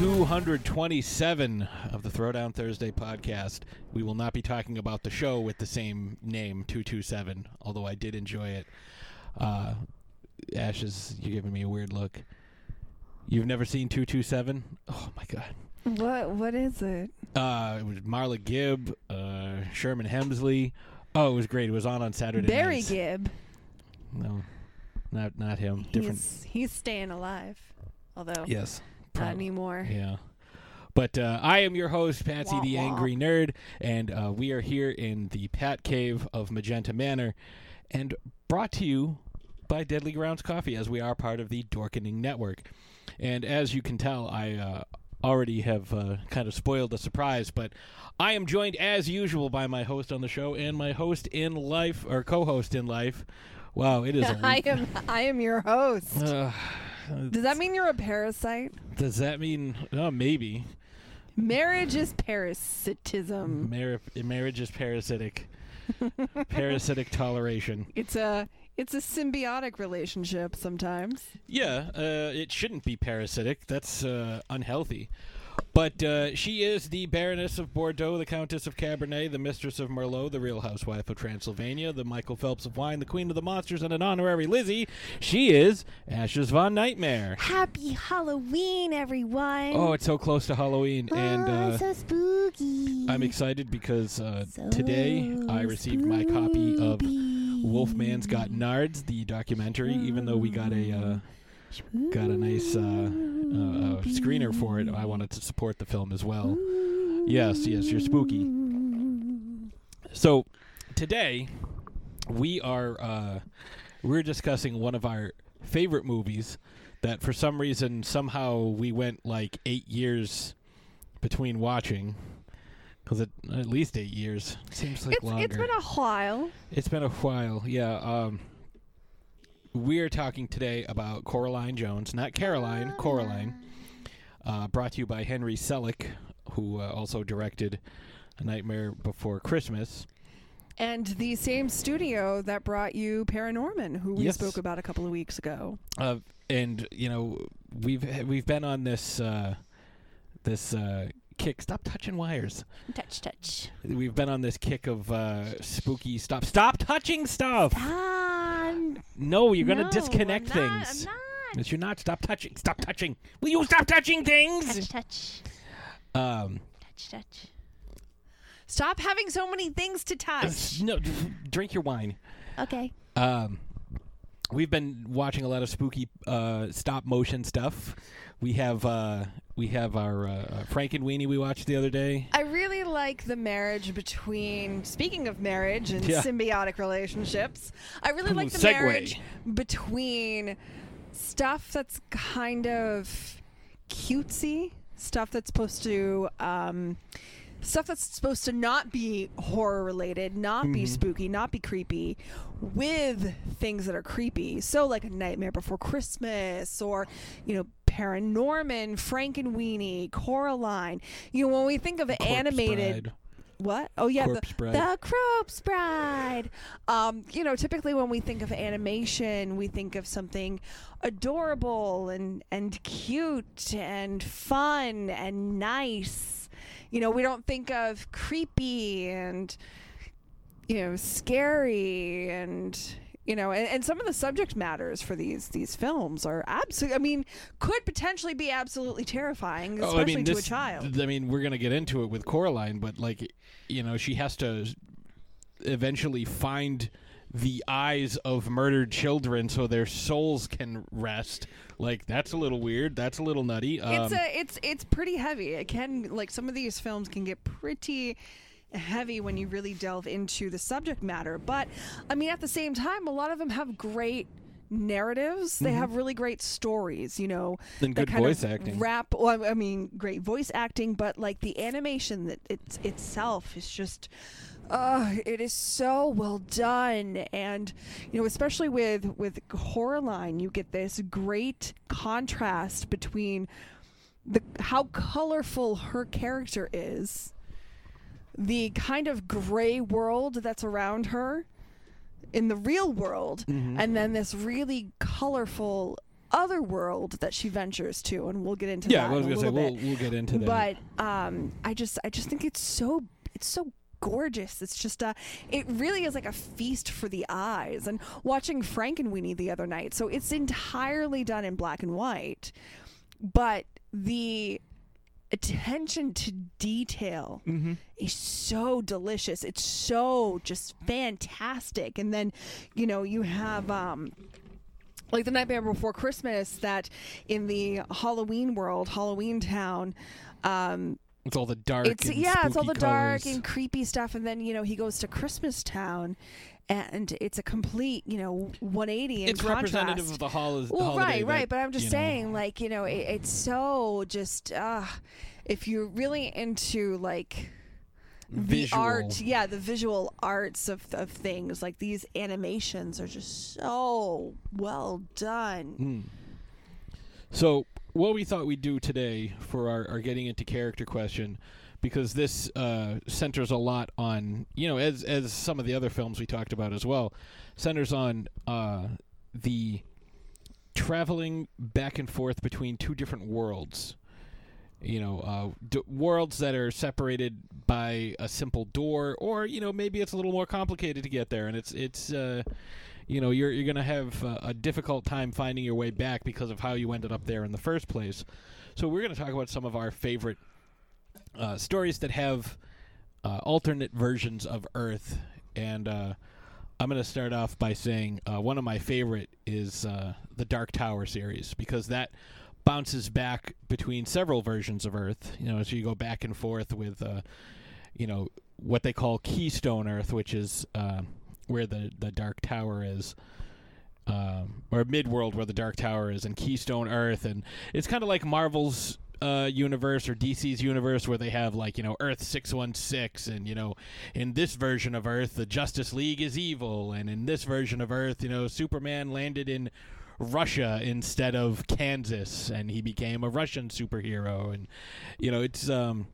227 of the Throwdown Thursday podcast. We will not be talking about the show with the same name, 227, although I did enjoy it. Uh, Ashes, you're giving me a weird look. You've never seen 227? Oh, my God. What what is it? Uh, it was Marla Gibb, uh, Sherman Hemsley. Oh, it was great. It was on on Saturday Barry nights. Gibb. No, not not him. Different. He's he's staying alive. Although Yes. Not prob- anymore. Yeah. But uh, I am your host, Patsy Wah, the wah. Angry Nerd, and uh, we are here in the Pat Cave of Magenta Manor, and brought to you by Deadly Grounds Coffee, as we are part of the Dorkening Network. And as you can tell, I uh, already have uh, kind of spoiled the surprise, but I am joined as usual by my host on the show and my host in life, or co-host in life. Wow, it is. I am I am your host. Does that mean you're a parasite? does that mean? Oh, maybe. Marriage is parasitism. Mar- marriage is parasitic. parasitic toleration. It's a it's a symbiotic relationship sometimes. Yeah, uh, it shouldn't be parasitic. That's uh, unhealthy. But uh, she is the Baroness of Bordeaux, the Countess of Cabernet, the Mistress of Merlot, the Real Housewife of Transylvania, the Michael Phelps of Wine, the Queen of the Monsters, and an honorary Lizzie. She is Ashes Von Nightmare. Happy Halloween, everyone! Oh, it's so close to Halloween, and Oh, uh, so spooky. I'm excited because uh, So today I received my copy of. Wolfman's Got Nards, the documentary. Even though we got a uh, got a nice uh, uh, uh, screener for it, I wanted to support the film as well. Yes, yes, you're spooky. So today we are uh, we're discussing one of our favorite movies that for some reason somehow we went like eight years between watching. Because at least eight years seems like it's longer. it's been a while. It's been a while, yeah. Um, we are talking today about Coraline Jones, not Caroline, Coraline. Uh, brought to you by Henry Selick, who uh, also directed A Nightmare Before Christmas. And the same studio that brought you Paranorman, who we Yes. spoke about a couple of weeks ago. Uh, and you know we've we've been on this uh, this uh, kick. Stop touching wires. touch, touch. We've been on this kick of uh, spooky. Stop! Stop touching stuff. Ah, No, you're gonna no, disconnect I'm not, things. I'm not. Yes, you're not. Stop touching. Stop touching. Will you stop touching things? Touch, touch, Um, touch, touch. Stop having so many things to touch. s- no, d- drink your wine. Okay. Um, we've been watching a lot of spooky uh, stop motion stuff. We have uh, we have our uh, uh, Frankenweenie we watched the other day. I really like the marriage between, speaking of marriage and Yeah. symbiotic relationships, I really Ooh, like the segue. marriage between stuff that's kind of cutesy, stuff that's supposed to, um, stuff that's supposed to not be horror related, not be Mhm. spooky, not be creepy, with things that are creepy. So, like a Nightmare Before Christmas, or you know, Paranorman, Frankenweenie, Coraline. You know, when we think of Corpse animated. Bride. What? Oh yeah, Corpse the, the Corpse Bride. Um, you know, typically when we think of animation, we think of something adorable and and cute and fun and nice. You know, we don't think of creepy and you know scary and you know and, and some of the subject matters for these these films are absolutely i mean could potentially be absolutely terrifying especially Oh, I mean, to this, a child I mean, we're gonna get into it with Coraline, but like, you know, she has to eventually find the eyes of murdered children so their souls can rest. Like, that's a little weird. That's a little nutty. Um, it's a it's it's pretty heavy. It can like some of these films can get pretty heavy when you really delve into the subject matter. But I mean, at the same time, a lot of them have great narratives. They have really great stories. You know, Mm-hmm. And good voice acting. Wrap. Well, I mean, great voice acting, but like the animation that it's itself is just. Uh, it is so well done, and you know, especially with with Coraline, you get this great contrast between the how colorful her character is, the kind of gray world that's around her in the real world, Mhm. and then this really colorful other world that she ventures to, and we'll get into yeah, that I was in gonna say we'll we'll get into that. But um, I just I just think it's so it's so gorgeous. It's just a it really is like a feast for the eyes. And watching Frankenweenie the other night, so it's entirely done in black and white, but the attention to detail mm-hmm. is so delicious. It's so just fantastic. And then, you know, you have um like the Nightmare Before Christmas that in the Halloween world, Halloween town, um it's all the dark. it's yeah, it's all the spooky dark and creepy stuff and then, you know, he goes to Christmas town and it's a complete, you know, 180 in It's contrast. representative of the hol- Well, holiday. right, right. But I'm just you know, saying, like, you know, it, it's so just, uh, if you're really into like the art, yeah, the visual arts of of things, like these animations are just so well done. Mm. So, what we thought we'd do today for our, our getting into character question, because this uh, centers a lot on, you know, as as some of the other films we talked about as well, centers on uh, the traveling back and forth between two different worlds. You know, uh, d- worlds that are separated by a simple door, or you know, maybe it's a little more complicated to get there, and it's it's. You know you're you're going to have uh, a difficult time finding your way back because of how you ended up there in the first place. So we're going to talk about some of our favorite uh, stories that have uh, alternate versions of Earth, and uh, I'm going to start off by saying uh, one of my favorite is the Dark Tower series because that bounces back between several versions of Earth. You know, so you go back and forth with, you know, what they call Keystone Earth, which is where the the Dark Tower is, um, or Midworld where the Dark Tower is, and Keystone Earth, and it's kind of like Marvel's uh, universe or DC's universe where they have like you know Earth six one six, and you know in this version of Earth the Justice League is evil, and in this version of Earth you know Superman landed in Russia instead of Kansas, and he became a Russian superhero, and you know it's um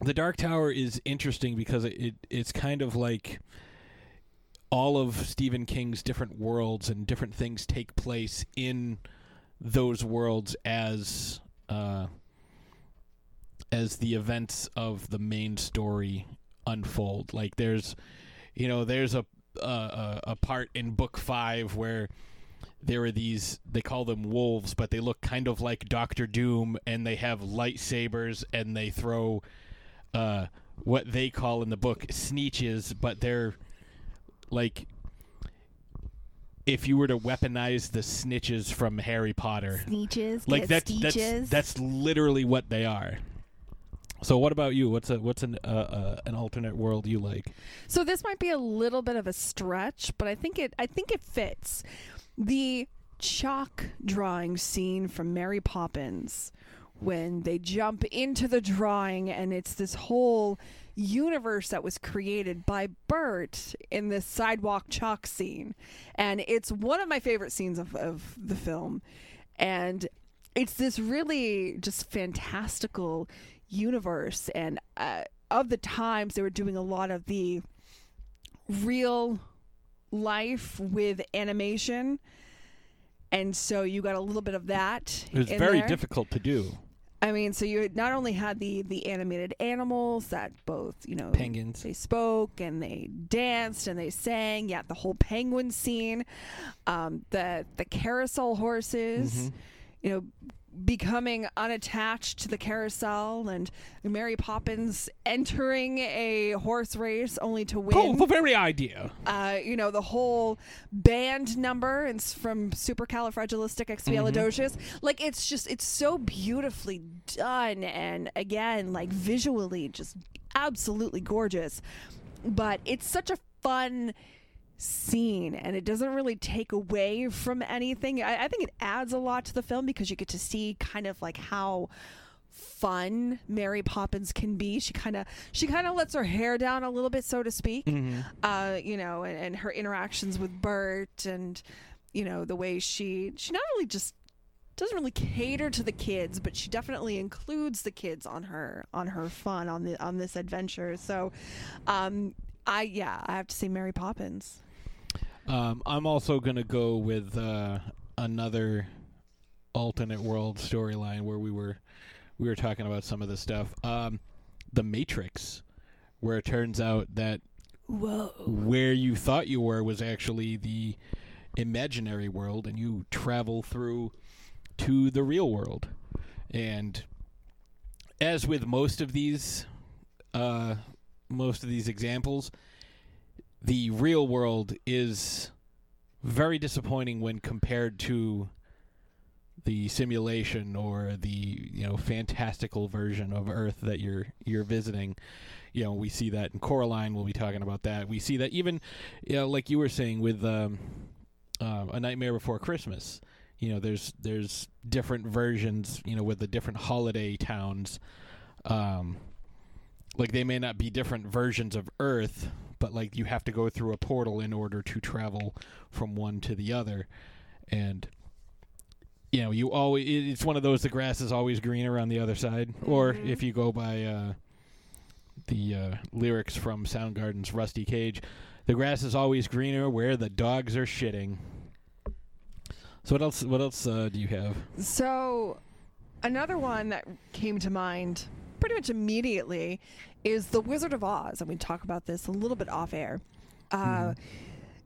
the Dark Tower is interesting because it, it it's kind of like all of Stephen King's different worlds and different things take place in those worlds as uh, as the events of the main story unfold. Like there's, you know, there's a a, a part in book five where there are these they call them wolves, but they look kind of like Doctor Doom, and they have lightsabers and they throw uh, what they call in the book sneetches, but they're like if you were to weaponize the snitches from Harry Potter, Sneetches, like that's that's that's literally what they are. So what about you? What's a what's an uh, uh, an alternate world you like? So this might be a little bit of a stretch, but I think it I think it fits. The chalk drawing scene from Mary Poppins when they jump into the drawing and it's this whole universe that was created by Bert in this sidewalk chalk scene. And it's one of my favorite scenes of, of the film. And it's this really just fantastical universe. And uh, of the times, they were doing a lot of the real life with animation. And so you got a little bit of that. It was very there. difficult to do. I mean, so you not only had the the animated animals that both, you know, Penguins. they spoke and they danced and they sang. Yeah, the whole penguin scene, um, the the carousel horses, Mhm. you know, becoming unattached to the carousel, and Mary Poppins entering a horse race only to win. Oh, the very idea. Uh, you know, the whole band number and from Supercalifragilisticexpialidocious. Like, it's just, it's so beautifully done. And again, like visually, just absolutely gorgeous. But it's such a fun scene and it doesn't really take away from anything. I, I think it adds a lot to the film because you get to see kind of like how fun Mary Poppins can be. She kind of she kind of lets her hair down a little bit, so to speak. Uh, you know, and, and her interactions with Bert, and you know the way she she not only just doesn't really cater to the kids, but she definitely includes the kids on her on her fun on the on this adventure. So, um, I yeah, I have to say Mary Poppins. Um, I'm also gonna go with uh, another alternate world storyline where we were we were talking about some of this stuff. Um, the Matrix, where it turns out that Whoa. where you thought you were was actually the imaginary world, and you travel through to the real world. And as with most of these, uh, most of these examples, the real world is very disappointing when compared to the simulation or the you know fantastical version of Earth that you're you're visiting. You know, we see that in Coraline. We'll be talking about that. We see that even, you know, like you were saying with um, uh, A Nightmare Before Christmas. You know, there's there's different versions. You know, with the different holiday towns. Um, like they may not be different versions of Earth, but like you have to go through a portal in order to travel from one to the other, and you know you always it's one of those the grass is always greener on the other side, or Mhm. if you go by uh, the uh, lyrics from Soundgarden's Rusty Cage, the grass is always greener where the dogs are shitting. So what else? What else uh, do you have? So, another one that came to mind pretty much immediately is The Wizard of Oz, and we talk about this a little bit off air. Uh,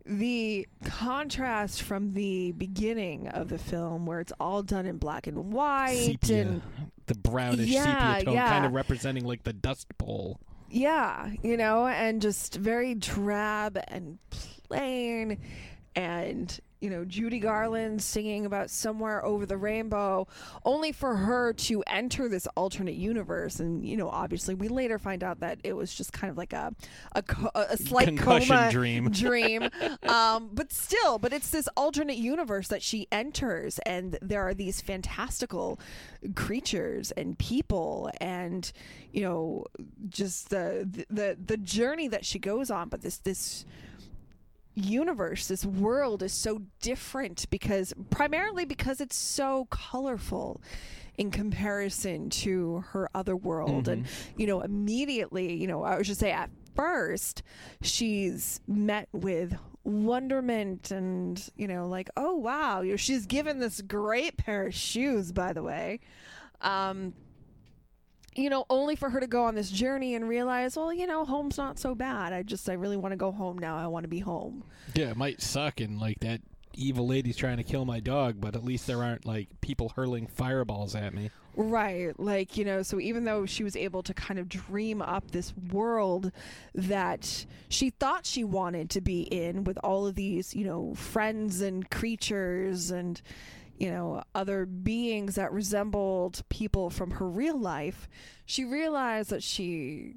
The contrast from the beginning of the film, where it's all done in black and white, sepia, and the brownish Yeah, sepia tone, yeah. kind of representing like the Dust Bowl. Yeah, you know, and just very drab and plain. And, you know, Judy Garland singing about somewhere over the rainbow, only for her to enter this alternate universe. And, you know, obviously we later find out that it was just kind of like a, a, co- a slight Concussion coma dream. dream. Um, but still, but it's this alternate universe that she enters, and there are these fantastical creatures and people, and you know, just the the the journey that she goes on. But this this universe this world is so different because primarily because it's so colorful in comparison to her other world. And you know immediately you know i would just say at first she's met with wonderment and you know like oh wow you know she's given this great pair of shoes by the way. Um you know only for her to go on this journey and realize well you know home's not so bad i just i really want to go home now i want to be home Yeah, it might suck, and like that evil lady's trying to kill my dog, but at least there aren't like people hurling fireballs at me. Right. Like, you know, so even though she was able to kind of dream up this world that she thought she wanted to be in with all of these, you know, friends and creatures and, you know, other beings that resembled people from her real life, she realized that she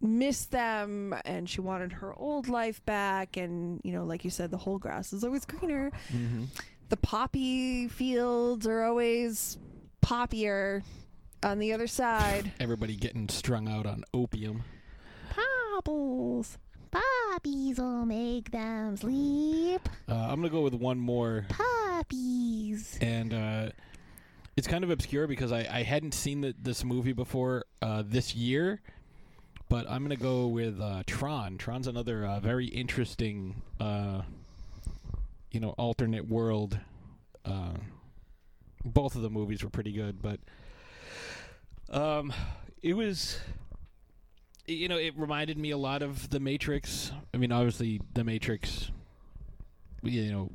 missed them and she wanted her old life back. And, you know, like you said, the whole grass is always greener Mm-hmm. the poppy fields are always poppier on the other side. Everybody getting strung out on opium. Popbles. Puppies will make them sleep. Uh, I'm gonna go with one more, Puppies. and uh, it's kind of obscure because I, I hadn't seen the, this movie before uh, this year. But I'm gonna go with uh, Tron. Tron's another uh, very interesting, uh, you know, alternate world. Uh, both of the movies were pretty good, but um, it was, you know, it reminded me a lot of The Matrix. I mean, obviously, The Matrix, you know,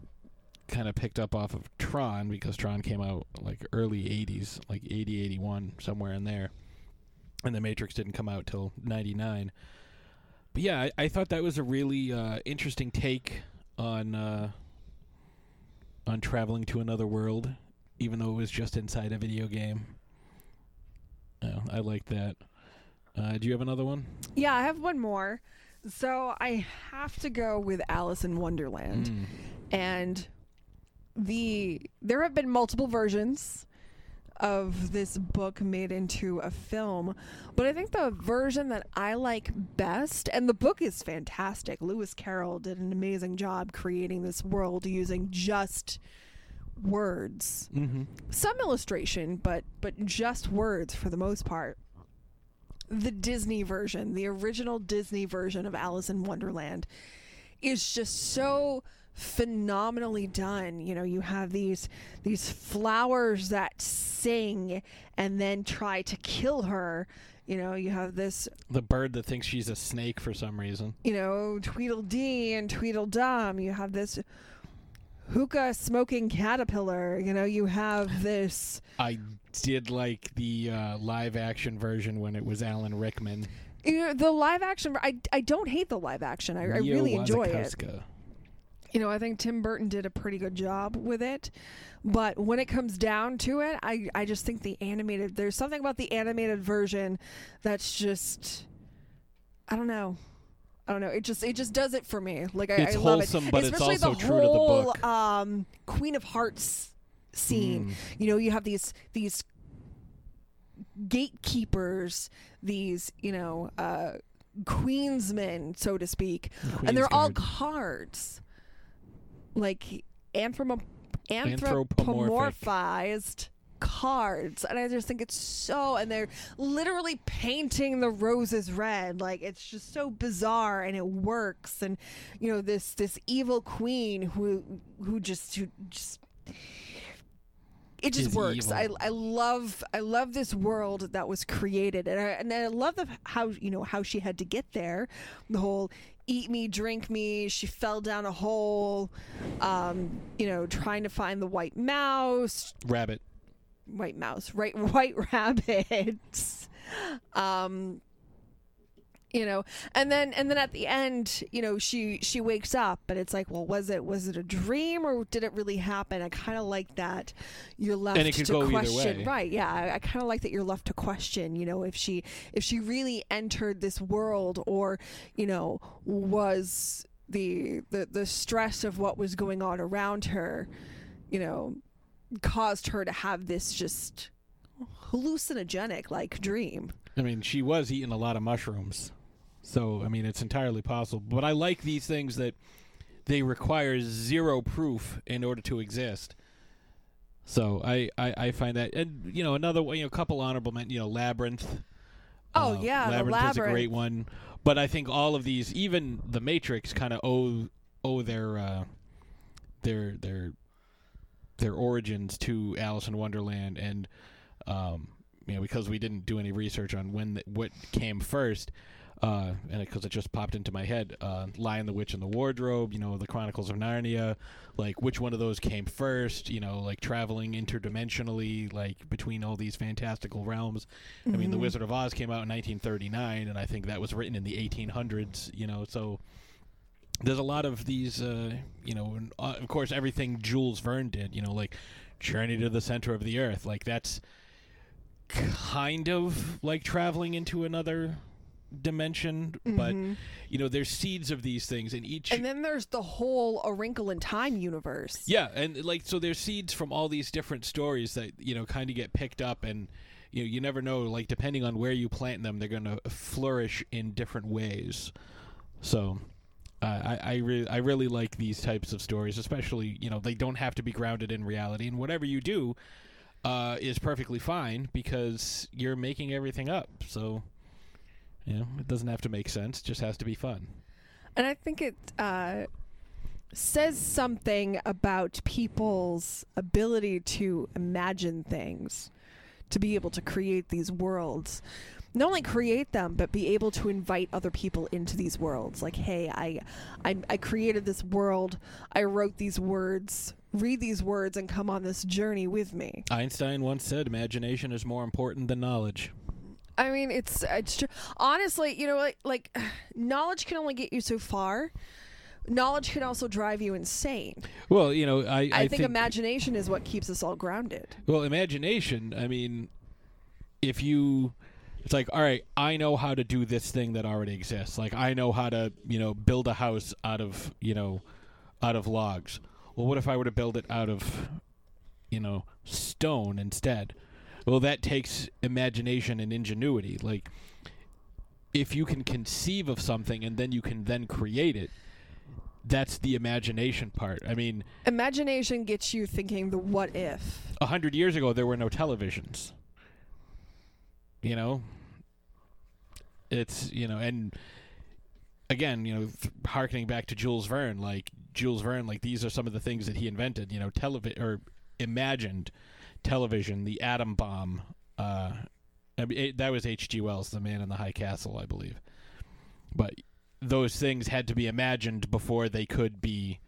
kind of picked up off of Tron because Tron came out like early 80s, like 80, 81, somewhere in there. And The Matrix didn't come out till 99. But yeah, I, I thought that was a really uh, interesting take on uh, on traveling to another world, even though it was just inside a video game. I like that. Uh, do you have another one? Yeah, I have one more. So I have to go with Alice in Wonderland. Mm. And the there have been multiple versions of this book made into a film, but I think the version that I like best and the book is fantastic. Lewis Carroll did an amazing job creating this world using just words. Mm-hmm. Some illustration, but but just words for the most part. The Disney version, the original Disney version of Alice in Wonderland is just so phenomenally done. You know, you have these these flowers that sing and then try to kill her. You know, you have this, The bird that thinks she's a snake for some reason. you know, Tweedledee and Tweedledum. You have this hookah smoking caterpillar. You know, you have this. I did like the uh, live action version when it was Alan Rickman. You know, the live action. I, I don't hate the live action. I, I really enjoy it. You know, I think Tim Burton did a pretty good job with it. But when it comes down to it, I, I just think the animated, there's something about the animated version that's just, I don't know. I don't know. It just it just does it for me. Like I, It's I love it. Especially the true to the whole, book. Um, Queen of Hearts scene. Mm. You know, you have these these gatekeepers, these you know uh, queensmen, so to speak, and they're all cards, like anthropomorphized cards. And i just think it's so and they're literally painting the roses red. Like it's just so bizarre and it works. And you know this this evil queen who who just who just it just works. I. I love I love this world that was created, and I and I love the, how you know how she had to get there. The whole eat me, drink me. She fell down a hole. Um, you know, trying to find the white mouse, Rabbit. white mouse, right? White rabbits. Um, you know, and then and then at the end, you know, she she wakes up, and it's like, well, was it was it a dream or did it really happen? I kind of like that. You're left And it could to go question, way. right? Yeah, I, I kind of like that you're left to question. You know, if she if she really entered this world, or you know, was the the the stress of what was going on around her, you know, caused her to have this just hallucinogenic like dream. I mean, she was eating a lot of mushrooms. So, I mean, it's entirely possible. But I like these things that they require zero proof in order to exist. So I, I, I find that, and you know, another one, you know, a couple honorable men, you know, Labyrinth. Oh, Uh, yeah, the Labyrinth is a great one. But I think all of these, even the Matrix, kind of owe owe their uh, their their their origins to Alice in Wonderland, and um, you know, because we didn't do any research on when the, what came first. Uh, and because it just popped into my head, uh, Lion, the Witch, and the Wardrobe. You know, the Chronicles of Narnia. Like, which one of those came first? You know, like traveling interdimensionally, like between all these fantastical realms. I mean, The Mhm. Wizard of Oz came out in 1939, and I think that was written in the 1800s. You know, so there's a lot of these. Uh, you know, and, uh, of course, everything Jules Verne did. You know, like Journey to the Center of the Earth. Like that's kind of like traveling into another dimension, but Mhm. you know, there's seeds of these things, and each and then there's the whole A Wrinkle in Time universe. yeah, and like so, there's seeds from all these different stories that you know kind of get picked up, and you know, you never know. Like depending on where you plant them, they're going to flourish in different ways. So. Uh, I I, re- I really like these types of stories, especially you know they don't have to be grounded in reality, and whatever you do uh, is perfectly fine because you're making everything up. So you know it doesn't have to make sense; it just has to be fun. And I think it uh, says something about people's ability to imagine things, to be able to create these worlds. Not only create them, but be able to invite other people into these worlds. Like, hey, I, I, I created this world. I wrote these words. Read these words and come on this journey with me. Einstein once said, "Imagination is more important than knowledge." I mean, it's it's true. Honestly, you know, like like knowledge can only get you so far. Knowledge can also drive you insane. Well, you know, I, I, think, imagination is what keeps us all grounded. Well, imagination. I mean, if you, it's like, all right, I know how to do this thing that already exists. Like, I know how to, you know, build a house out of, you know, out of logs. Well, what if I were to build it out of, you know, stone instead? Well, that takes imagination and ingenuity. Like, if you can conceive of something and then you can then create it, that's the imagination part. I mean, Imagination gets you thinking the what if. a hundred years ago there were no televisions. You know, it's you know, and again, you know, th- harkening back to Jules Verne, like Jules Verne, like these are some of the things that he invented. You know, television or imagined television, the atom bomb. Uh, I mean, it, that was H.G. Wells, The Man in the High Castle, I believe. But those things had to be imagined before they could be,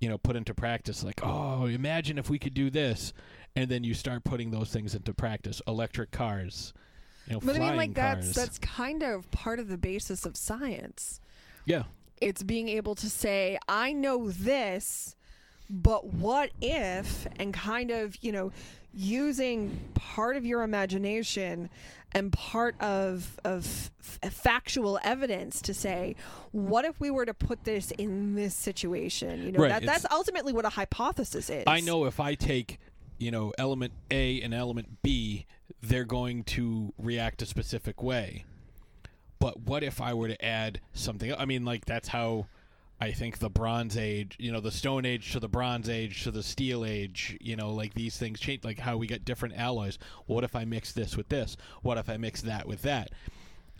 you know, put into practice. Like, oh, imagine if we could do this, and then you start putting those things into practice. Electric cars, you know, But I mean, like that's cars. that's kind of part of the basis of science. yeah, It's being able to say, I know this, but what if, and kind of, you know, using part of your imagination and part of of f- factual evidence to say, what if we were to put this in this situation? You know, Right, that that's ultimately what a hypothesis is. I know if I take, you know, element A and element B, they're going to react a specific way. But what if I were to add something? I mean, like that's how I think the Bronze Age, you know, the Stone Age to the Bronze Age to the Steel Age, you know, like these things change. Like how we get different alloys. What if I mix this with this? What if I mix that with that?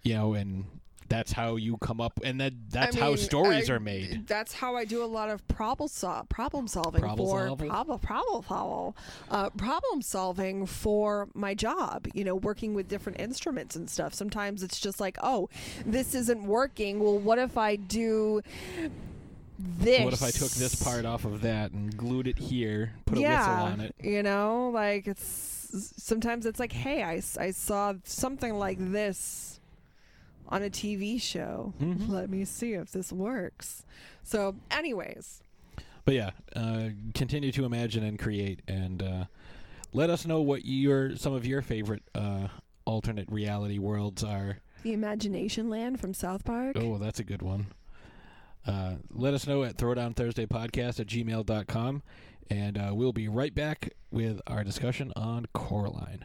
You know, and that's how you come up, and that that's I how stories I- are made. That's how I do a lot of problem sol- problem solving Problem for solving? problem problem solve, uh, problem solving for my job. You know, working with different instruments and stuff. Sometimes it's just like, oh, this isn't working. Well, what if I do this? What if I took this part off of that and glued it here, put yeah, a whistle on it? You know, like it's sometimes it's like, hey, I, I saw something like this on a TV show. Mhm. Let me see if this works. So, anyways, But yeah, uh, continue to imagine and create, and uh, let us know what your some of your favorite uh, alternate reality worlds are. the Imagination Land from South Park. Oh, that's a good one. Uh, let us know at Throwdown Thursday Podcast at gmail.com, and uh, we'll be right back with our discussion on Coraline.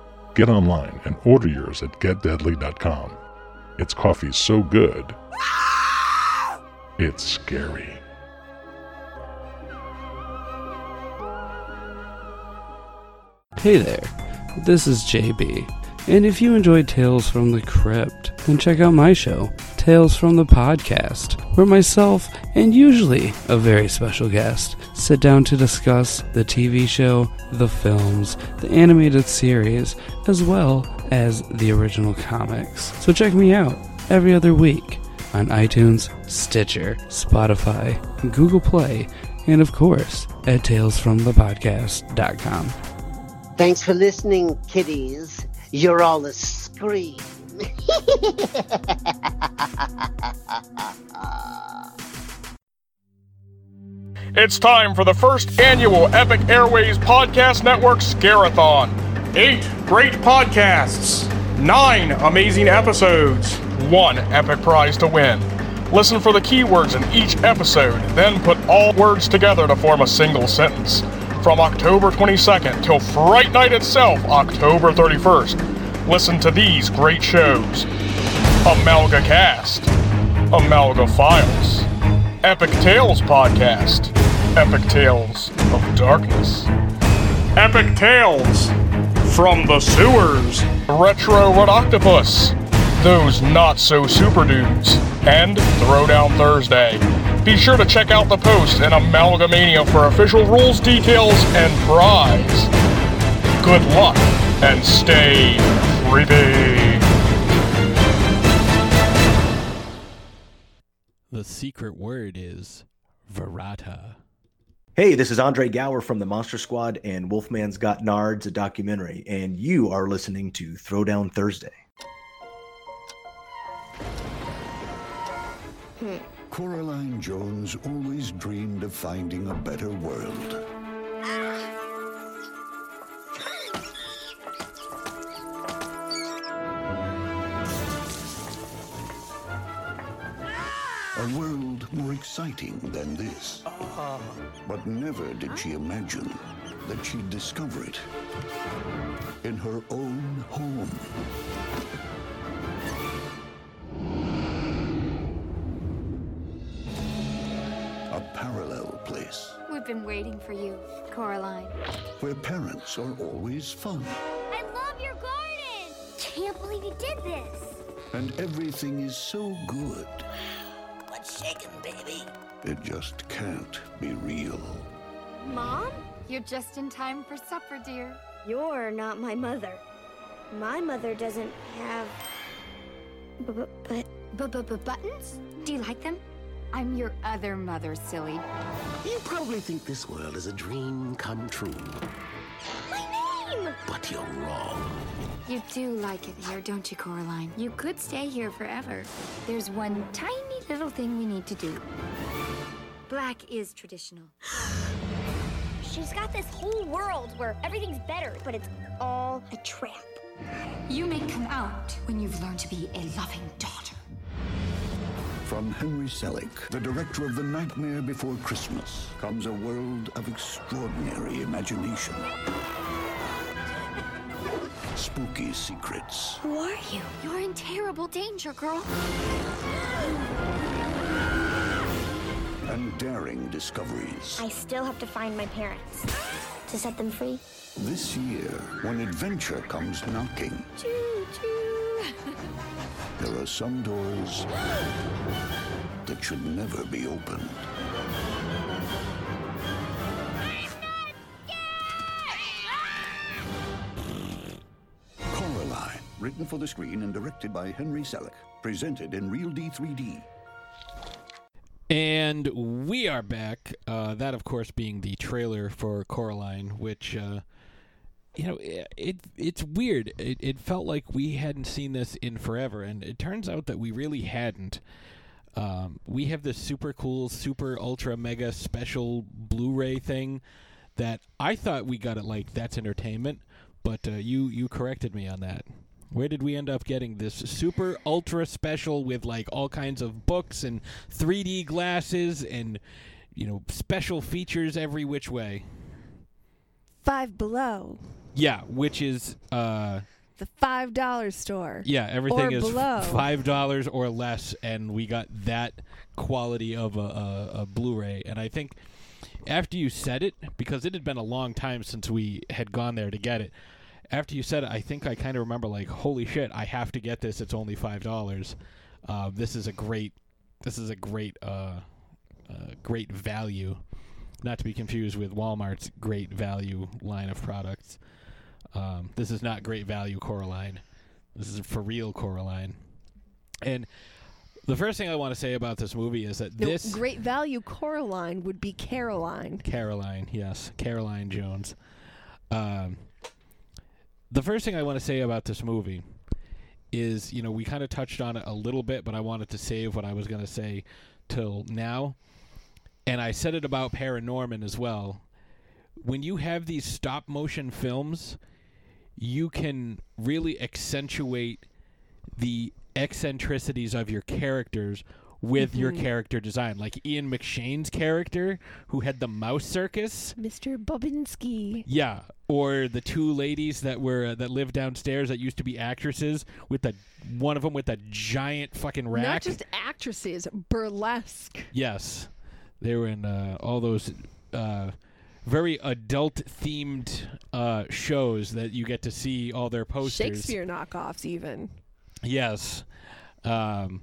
get online and order yours at getdeadly.com. It's coffee so good, it's scary. Hey there, this is JB, and if you enjoy Tales from the Crypt, then check out my show, Tales from the Podcast, where myself and usually a very special guest sit down to discuss the TV show, the films, the animated series, as well as the original comics. So check me out every other week on iTunes, Stitcher, Spotify, Google Play, and of course at talesfromthepodcast.com. Thanks for listening, kiddies. You're all a scream. It's time for the first annual Epic Airways Podcast Network Scarathon. Eight great podcasts, nine amazing episodes, one epic prize to win. Listen for the keywords in each episode, then put all words together to form a single sentence. From October 22nd till Fright Night itself, October 31st. Listen to these great shows Amalga Cast, Amalga Files, Epic Tales Podcast, Epic Tales of Darkness, Epic Tales from the Sewers, Retro Red Octopus, Those Not So Super Dudes, and Throwdown Thursday. Be sure to check out the post in Amalgamania for official rules, details, and prize. Good luck and stay creepy. The secret word is Verata. Hey, this is Andre Gower from the Monster Squad and Wolfman's Got Nards, a documentary, and you are listening to Throwdown Thursday. Hmm. Coraline Jones always dreamed of finding a better world. A world more exciting than this. But never did she imagine that she'd discover it in her own home. A parallel place We've been waiting for you, Coraline. where parents are always fun I love your garden. Can't believe you did this. and everything is so good What's shaking, baby? it just can't be real. Mom? You're just in time for supper, dear. You're not my mother. My mother doesn't have. B- b- but B-b-b-buttons? Do you like them? I'm your other mother, silly. You probably think this world is a dream come true, my name! but you're wrong. You do like it here, don't you, Coraline? You could stay here forever. There's one tiny little thing we need to do. Black is traditional. She's got this whole world where everything's better, but it's all a trap. You may come out when you've learned to be a loving daughter. From Henry Selick, the director of The Nightmare Before Christmas, comes a world of extraordinary imagination. Spooky secrets, Who are you? You're in terrible danger, girl. and daring discoveries. I still have to find my parents to set them free. This year, when adventure comes knocking, Choo choo. there are some doors that should never be opened. Coraline, written for the screen and directed by Henry Selick, presented in Real D3D. And we are back. Uh, that, of course, being the trailer for Coraline, which, uh, you know, it, it it's weird. It, it felt like we hadn't seen this in forever, and it turns out that we really hadn't. Um, we have this super cool, super ultra mega special Blu-ray thing that I thought we got it like that's entertainment, but uh, you you corrected me on that. Where did we end up getting this super ultra special with like all kinds of books and 3D glasses and you know special features every which way? Five Below, Yeah, which is uh the five dollar store. yeah, everything Or is below. five dollars or less, and we got that quality of a, a, a Blu-ray. And I think after you said it, because it had been a long time since we had gone there to get it. After you said it, I think I kind of remember like, holy shit, I have to get this. It's only five dollars. Uh, this is a great, this is a great, uh, uh, great value. Not to be confused with Walmart's great value line of products. Um, this is not great value Coraline. This is for real Coraline. And the first thing I want to say about this movie is that No, this great value Coraline would be Caroline. Caroline, yes, Caroline Jones. Um, the first thing I want to say about this movie is, you know, we kind of touched on it a little bit, but I wanted to save what I was going to say till now. And I said it about Paranorman as well. When you have these stop motion films, you can really accentuate the eccentricities of your characters with your Mhm. character design. Like Ian McShane's character, who had the mouse circus. Mr. Bobinsky. Yeah, or the two ladies that were uh, that lived downstairs that used to be actresses with the one of them with a giant fucking rack. Not just actresses, burlesque. Yes, they were in uh, all those uh, very adult themed uh, shows that you get to see all their posters. Shakespeare knockoffs, even. Yes, um,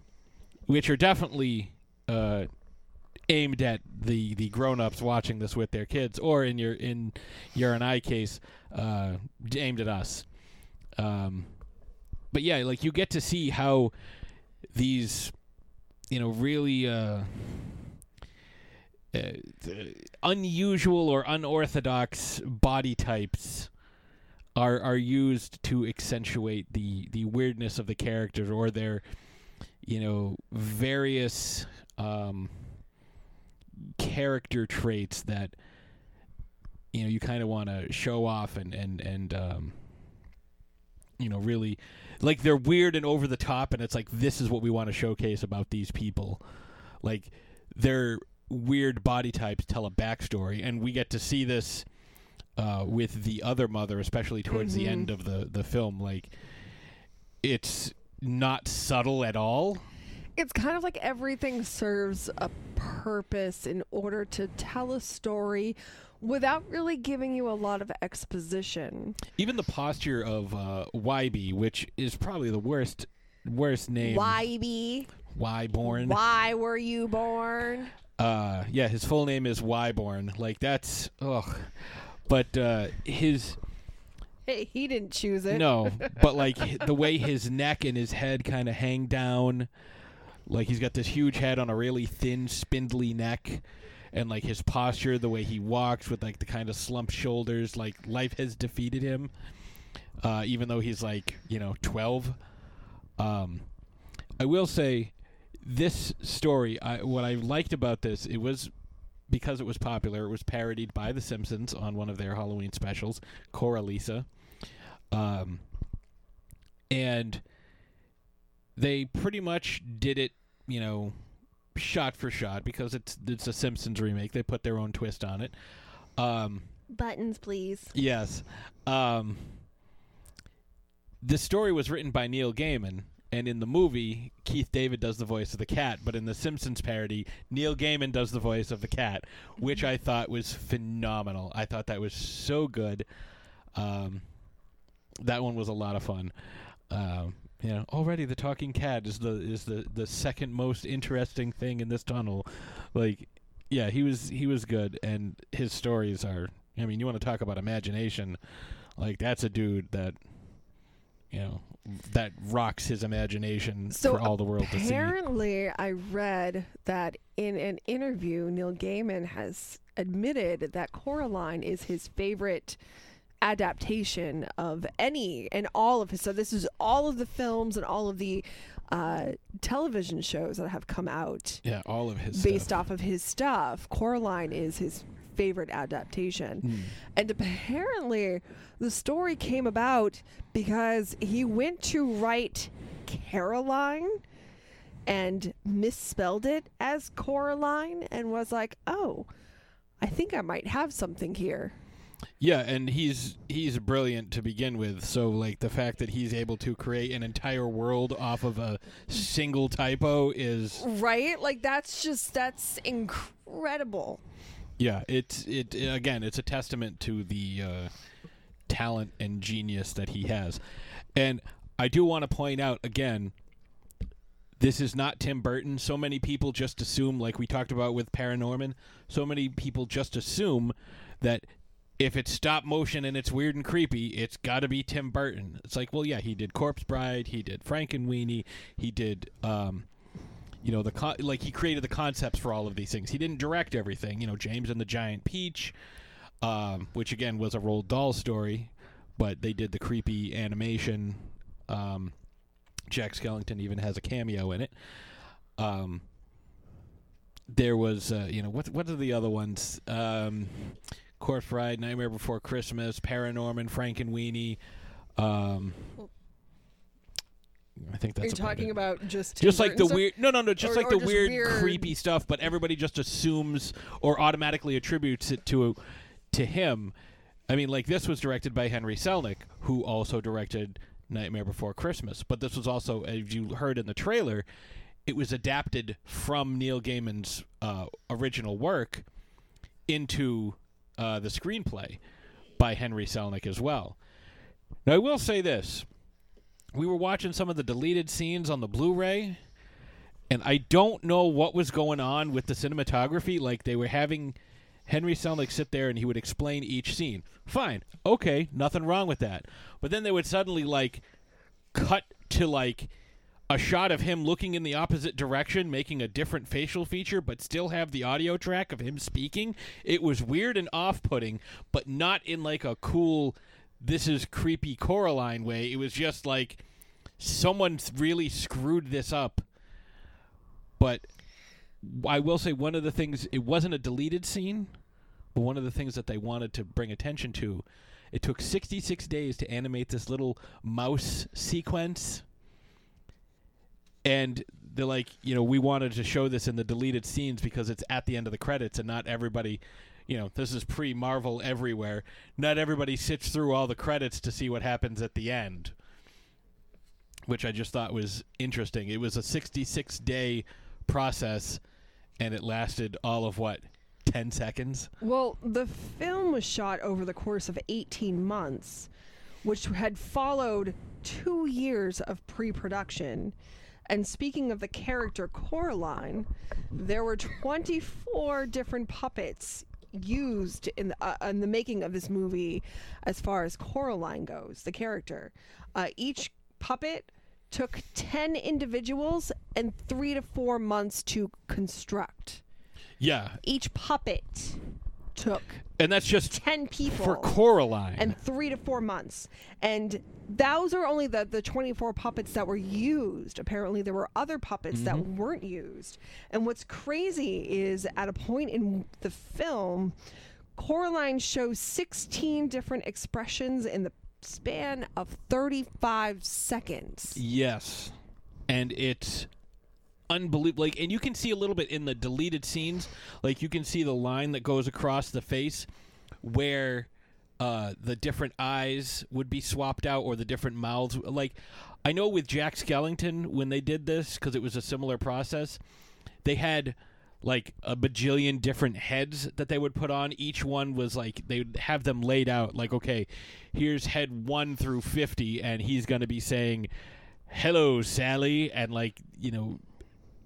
which are definitely uh, aimed at the, the grown ups watching this with their kids, or in your in your and I case, uh, aimed at us. Um, but yeah, like you get to see how these, you know, really. Uh, unusual or unorthodox body types are are used to accentuate the the weirdness of the characters or their you know various um, character traits that you know you kind of want to show off and and and um, you know really like they're weird and over the top and it's like this is what we want to showcase about these people. Like their weird body types tell a backstory, and we get to see this uh, with the other mother, especially towards the Mhm. end of the the film. Like it's not subtle at all. It's kind of like everything serves a purpose in order to tell a story without really giving you a lot of exposition. Even the posture of uh, Wybie, which is probably the worst worst name. YB. Why be? Wyborne. Why were you born? Uh, yeah, his full name is Wyborne. Like that's ugh. But uh, his Hey, he didn't choose it. no, but like the way his neck and his head kind of hang down, like he's got this huge head on a really thin, spindly neck, and like his posture, the way he walks with like the kind of slumped shoulders, like life has defeated him. Uh, even though he's like you know twelve, um, I will say this story. I, what I liked about this, it was because it was popular. It was parodied by The Simpsons on one of their Halloween specials, Coralisa. Um, and they pretty much did it, you know, shot for shot because it's it's a Simpsons remake. They put their own twist on it. Um, Buttons, please. Yes. Um, the story was written by Neil Gaiman, and in the movie, Keith David does the voice of the cat, but in the Simpsons parody, Neil Gaiman does the voice of the cat, which I thought was phenomenal. I thought that was so good. Um, that one was a lot of fun. Um, you know, already the talking cat is the is the, the second most interesting thing in this tunnel. Like, yeah, he was he was good, and his stories are. I mean, you want to talk about imagination? Like that's a dude that, you know, that rocks his imagination So for all the world to see. apparently, I read that in an interview, Neil Gaiman has admitted that Coraline is his favorite adaptation of any and all of his. So this is all of the films and all of the uh, television shows that have come out Yeah, all of his based stuff. off of his stuff. Coraline is his favorite adaptation. Hmm. And apparently, the story came about because he went to write Caroline and misspelled it as Coraline and was like, oh, I think I might have something here. Yeah, and he's he's brilliant to begin with. So like the fact that he's able to create an entire world off of a single typo is Right? Like, that's just, that's incredible. Yeah, it's it again, it's a testament to the uh, talent and genius that he has. And I do want to point out again this is not Tim Burton. So many people just assume like we talked about with Paranorman, so many people just assume that if it's stop motion and it's weird and creepy, it's got to be Tim Burton. It's like, well, yeah, he did Corpse Bride, he did Frankenweenie, he did, um, you know, the con- like he created the concepts for all of these things. He didn't direct everything. You know, James and the Giant Peach, um, which again was a Roald Dahl story, but they did the creepy animation. Um, Jack Skellington even has a cameo in it. Um, there was, uh, you know, what what are the other ones? Um, Corpse Bride, Nightmare Before Christmas, Paranorman, Frankenweenie. Um, I think that's Are you talking about just just like the stuff? weird no no no just Or- like or the weird, weird- creepy stuff but everybody just assumes or automatically attributes it to to him. I mean like this was directed by henry selick who also directed nightmare before christmas but this was also as you heard in the trailer it was adapted from neil gaiman's uh, original work into uh, the screenplay by henry selick as well. Now i will say this we were watching some of the deleted scenes on the Blu-ray, and I don't know what was going on with the cinematography. Like they were having Henry Selick sit there and he would explain each scene. Fine, okay, nothing wrong with that. But then they would suddenly like cut to like a shot of him looking in the opposite direction, making a different facial feature, but still have the audio track of him speaking. It was weird and off-putting, but not in like a cool this is creepy Coraline way. It was just like someone really screwed this up. But I will say one of the things it wasn't a deleted scene, but one of the things that they wanted to bring attention to, it took 66 days to animate this little mouse sequence. And they're like, you know, we wanted to show this in the deleted scenes because it's at the end of the credits and not everybody, you know, this is pre Marvel everywhere. Not everybody sits through all the credits to see what happens at the end, which I just thought was interesting. It was a 66 day process and it lasted all of what, 10 seconds? Well, the film was shot over the course of 18 months, which had followed two years of pre production. And speaking of the character Coraline, there were 24 different puppets used in the, uh, in the making of this movie as far as Coraline goes, the character. Uh, each puppet took 10 individuals and three to four months to construct. Yeah. Each puppet took And that's just 10 people for Coraline. and three to four months. And those are only the, the 24 puppets that were used. Apparently, there were other puppets that Mhm. weren't used. And what's crazy is at a point in the film, Coraline shows 16 different expressions in the span of 35 seconds. Yes. And it's unbelievable. Like, and you can see a little bit in the deleted scenes. Like, you can see the line that goes across the face where uh, the different eyes would be swapped out or the different mouths. Like, I know with Jack Skellington, when they did this, because it was a similar process, they had like a bajillion different heads that they would put on. Each one was like they would have them laid out like, okay, here's head one through fifty, and he's going to be saying, "Hello, Sally," and like you know,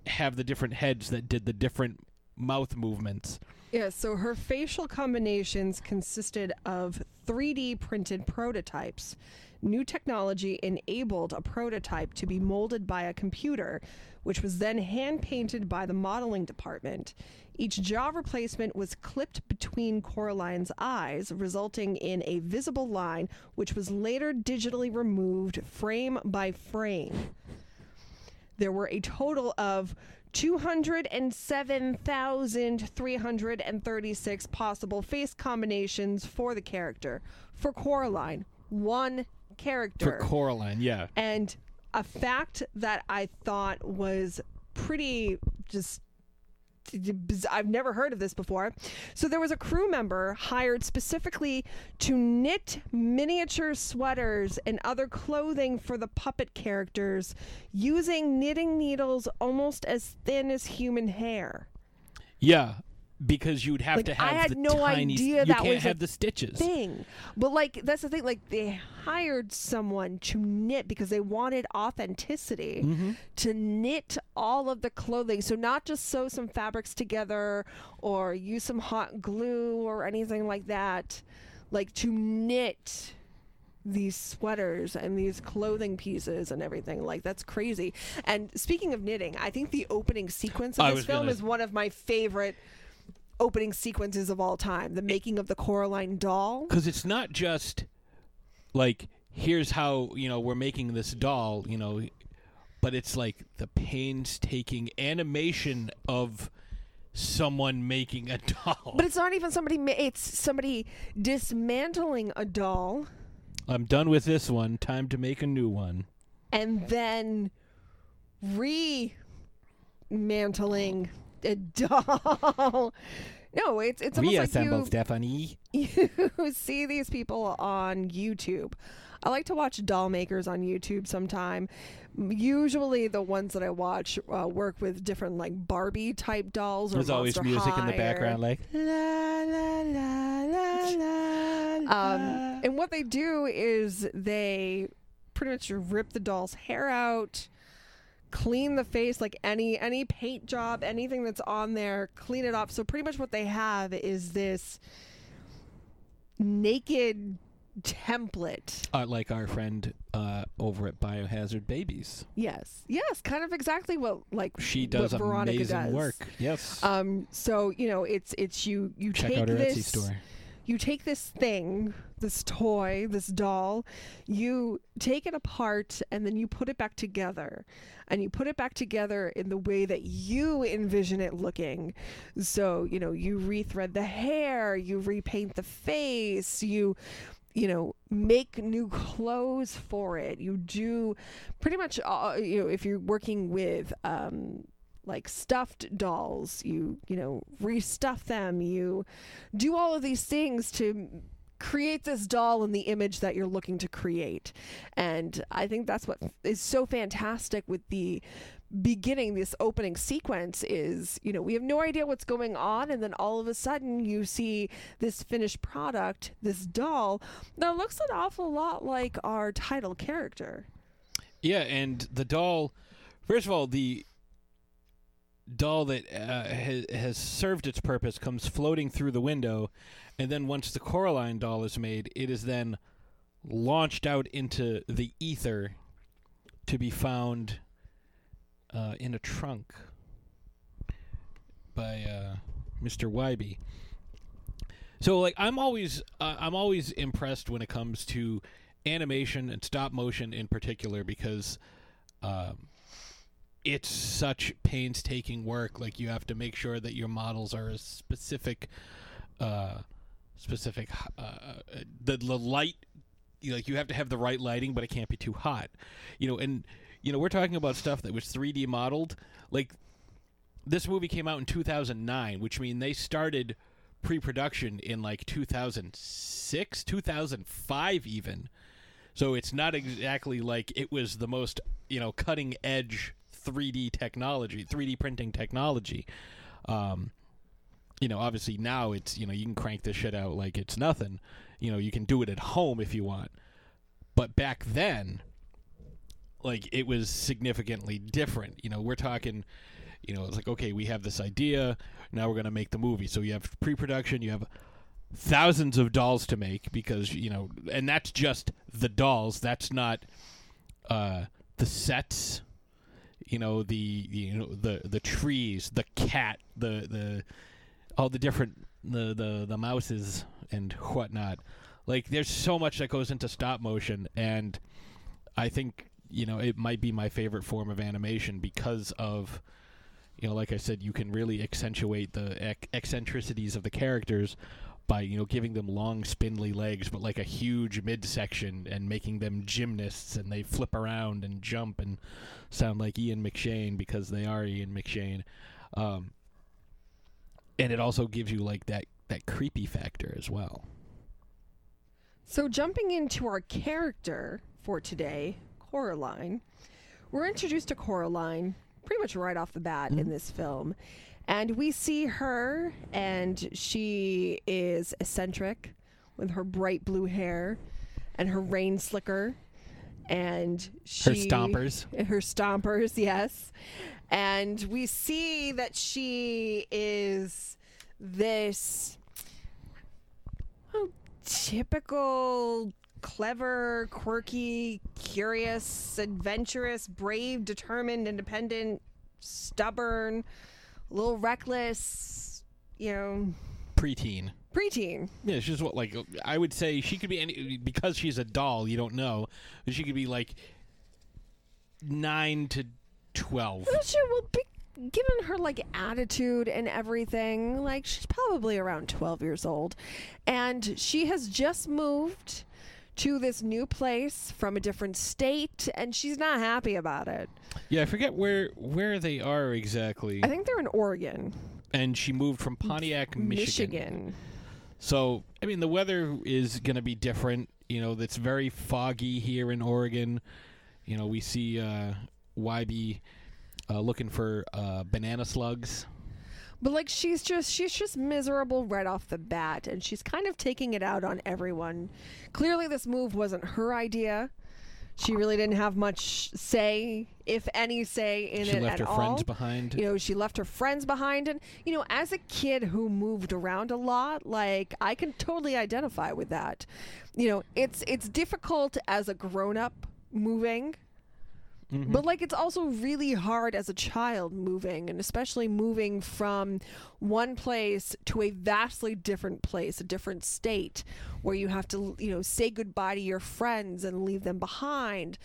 have the different heads that did the different mouth movements. Yeah, so her facial combinations consisted of 3D printed prototypes. New technology enabled a prototype to be molded by a computer, which was then hand painted by the modeling department. Each jaw replacement was clipped between Coraline's eyes, resulting in a visible line, which was later digitally removed frame by frame. There were a total of 207,336 possible face combinations for the character. For Coraline, one character. For Coraline, yeah. And a fact that I thought was pretty just I've never heard of this before. So there was a crew member hired specifically to knit miniature sweaters and other clothing for the puppet characters using knitting needles almost as thin as human hair. Yeah, because you'd have Like, to have I had the no tiny, idea you that can't was a have the stitches. Thing, but like that's the thing. Like they hired someone to knit because they wanted authenticity Mm-hmm. to knit all of the clothing. So not just sew some fabrics together or use some hot glue or anything like that. Like to knit these sweaters and these clothing pieces and everything like that's crazy and speaking of knitting i think the opening sequence of I this film gonna- is one of my favorite opening sequences of all time the making of the coraline doll. Because it's not just like here's how you know we're making this doll you know but it's like the painstaking animation of someone making a doll. But it's not even somebody ma- it's somebody dismantling a doll. I'm done with this one. Time to make a new one. And then remantling a doll no it's it's almost like you stephanie you see these people on YouTube. I like to watch doll makers on YouTube sometime. Usually, the ones that I watch uh, work with different like Barbie type dolls. Or there's always Monster music in the High background or- like um, and what they do is they pretty much rip the doll's hair out, clean the face like any any paint job, anything that's on there, clean it up. So pretty much what they have is this naked template. uh, like our friend uh, over at biohazard babies Yes, yes, kind of exactly what like she does amazing does. work yes Um, so you know, it's it's you you check take out her this etsy store you take this thing, this toy, this doll, you take it apart and then you put it back together. And you put it back together in the way that you envision it looking. So, you know, you rethread the hair, you repaint the face, you you know, make new clothes for it. You do pretty much, all, you know, if you're working with um, like stuffed dolls, you you know restuff them. You do all of these things to create this doll in the image that you're looking to create. And I think that's what is so fantastic with the beginning this opening sequence is you know we have no idea what's going on and then all of a sudden you see this finished product this doll that looks an awful lot like our title character Yeah, and the doll. First of all, the doll that uh, has, has served its purpose comes floating through the window, and then once the Coraline doll is made, it is then launched out into the ether to be found uh, in a trunk by uh, Mr. Wybie. So, like, I'm always uh, I'm always impressed when it comes to animation and stop motion in particular because um, it's such painstaking work. Like, you have to make sure that your models are as specific, uh, specific. Uh, the the light, like you have to have the right lighting, but it can't be too hot. You know, and you know we're talking about stuff that was 3D modeled. Like, this movie came out in 2009, which means they started pre-production in like 2006, 2005 even. So it's not exactly like it was the most, you know, cutting edge 3D technology, 3D printing technology. Um, you know, obviously now it's, you know, you can crank this shit out like it's nothing. You know, you can do it at home if you want. But back then, like it was significantly different. You know, we're talking you know, it's like okay, we have this idea, now we're going to make the movie. So you have pre-production, you have thousands of dolls to make because, you know, and that's just the dolls. That's not uh the sets, you know, the you know, the the trees, the cat, the the all the different the the the mouses and whatnot. Like there's so much that goes into stop motion and I think you know it might be my favorite form of animation because of you know like I said you can really accentuate the ec- eccentricities of the characters by you know giving them long spindly legs but like a huge midsection and making them gymnasts and they flip around and jump and sound like Ian McShane because they are Ian McShane. Um, and it also gives you like that that creepy factor as well. So, jumping into our character for today, Coraline, we're introduced to Coraline pretty much right off the bat in this film. And we see her, and she is eccentric with her bright blue hair and her rain slicker. And she, Her stompers. Her stompers, yes. And we see that she is this oh, typical clever, quirky, curious, adventurous, brave, determined, independent, stubborn, a little reckless, you know, preteen preteen. Yeah, she's what like I would say she could be any because she's a doll. You don't know, but she could be like nine to twelve. Well, she will be given her like attitude and everything. Like she's probably around twelve years old, and she has just moved to this new place from a different state, and she's not happy about it. Yeah, I forget where where they are exactly. I think they're in Oregon, and she moved from Pontiac, Michigan. Michigan. So I mean, the weather is going to be different. You know, it's very foggy here in Oregon. You know, we see uh, Wybie uh, looking for uh, banana slugs. But like she's just she's just miserable right off the bat and she's kind of taking it out on everyone. Clearly this move wasn't her idea. She really didn't have much say, if any say in She it left at her all. friends behind. You know, she left her friends behind and you know, as a kid who moved around a lot, like I can totally identify with that. You know, it's it's difficult as a grown-up moving Mm-hmm. but like it's also really hard as a child moving and especially moving from one place to a vastly different place, a different state where you have to, you know, say goodbye to your friends and leave them behind,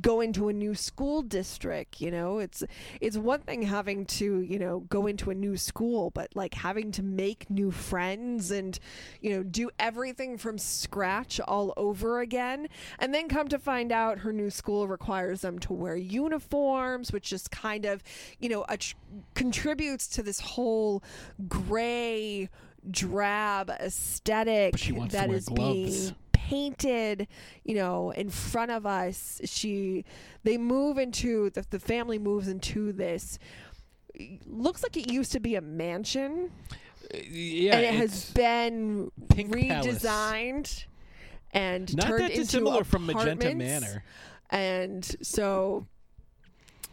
go into a new school district, you know. It's it's one thing having to, you know, go into a new school, but like having to make new friends and, you know, do everything from scratch all over again. And then come to find out her new school requires them to wear uniforms, which just kind of, you know, att- contributes to this whole gray, drab aesthetic But she wants to wear is gloves. being painted, you know, in front of us. She, they move into the, the family moves into this. Looks like it used to be a mansion, uh, yeah, and it has been Pink Palace. redesigned and Not turned that into from Magenta. Manor. And so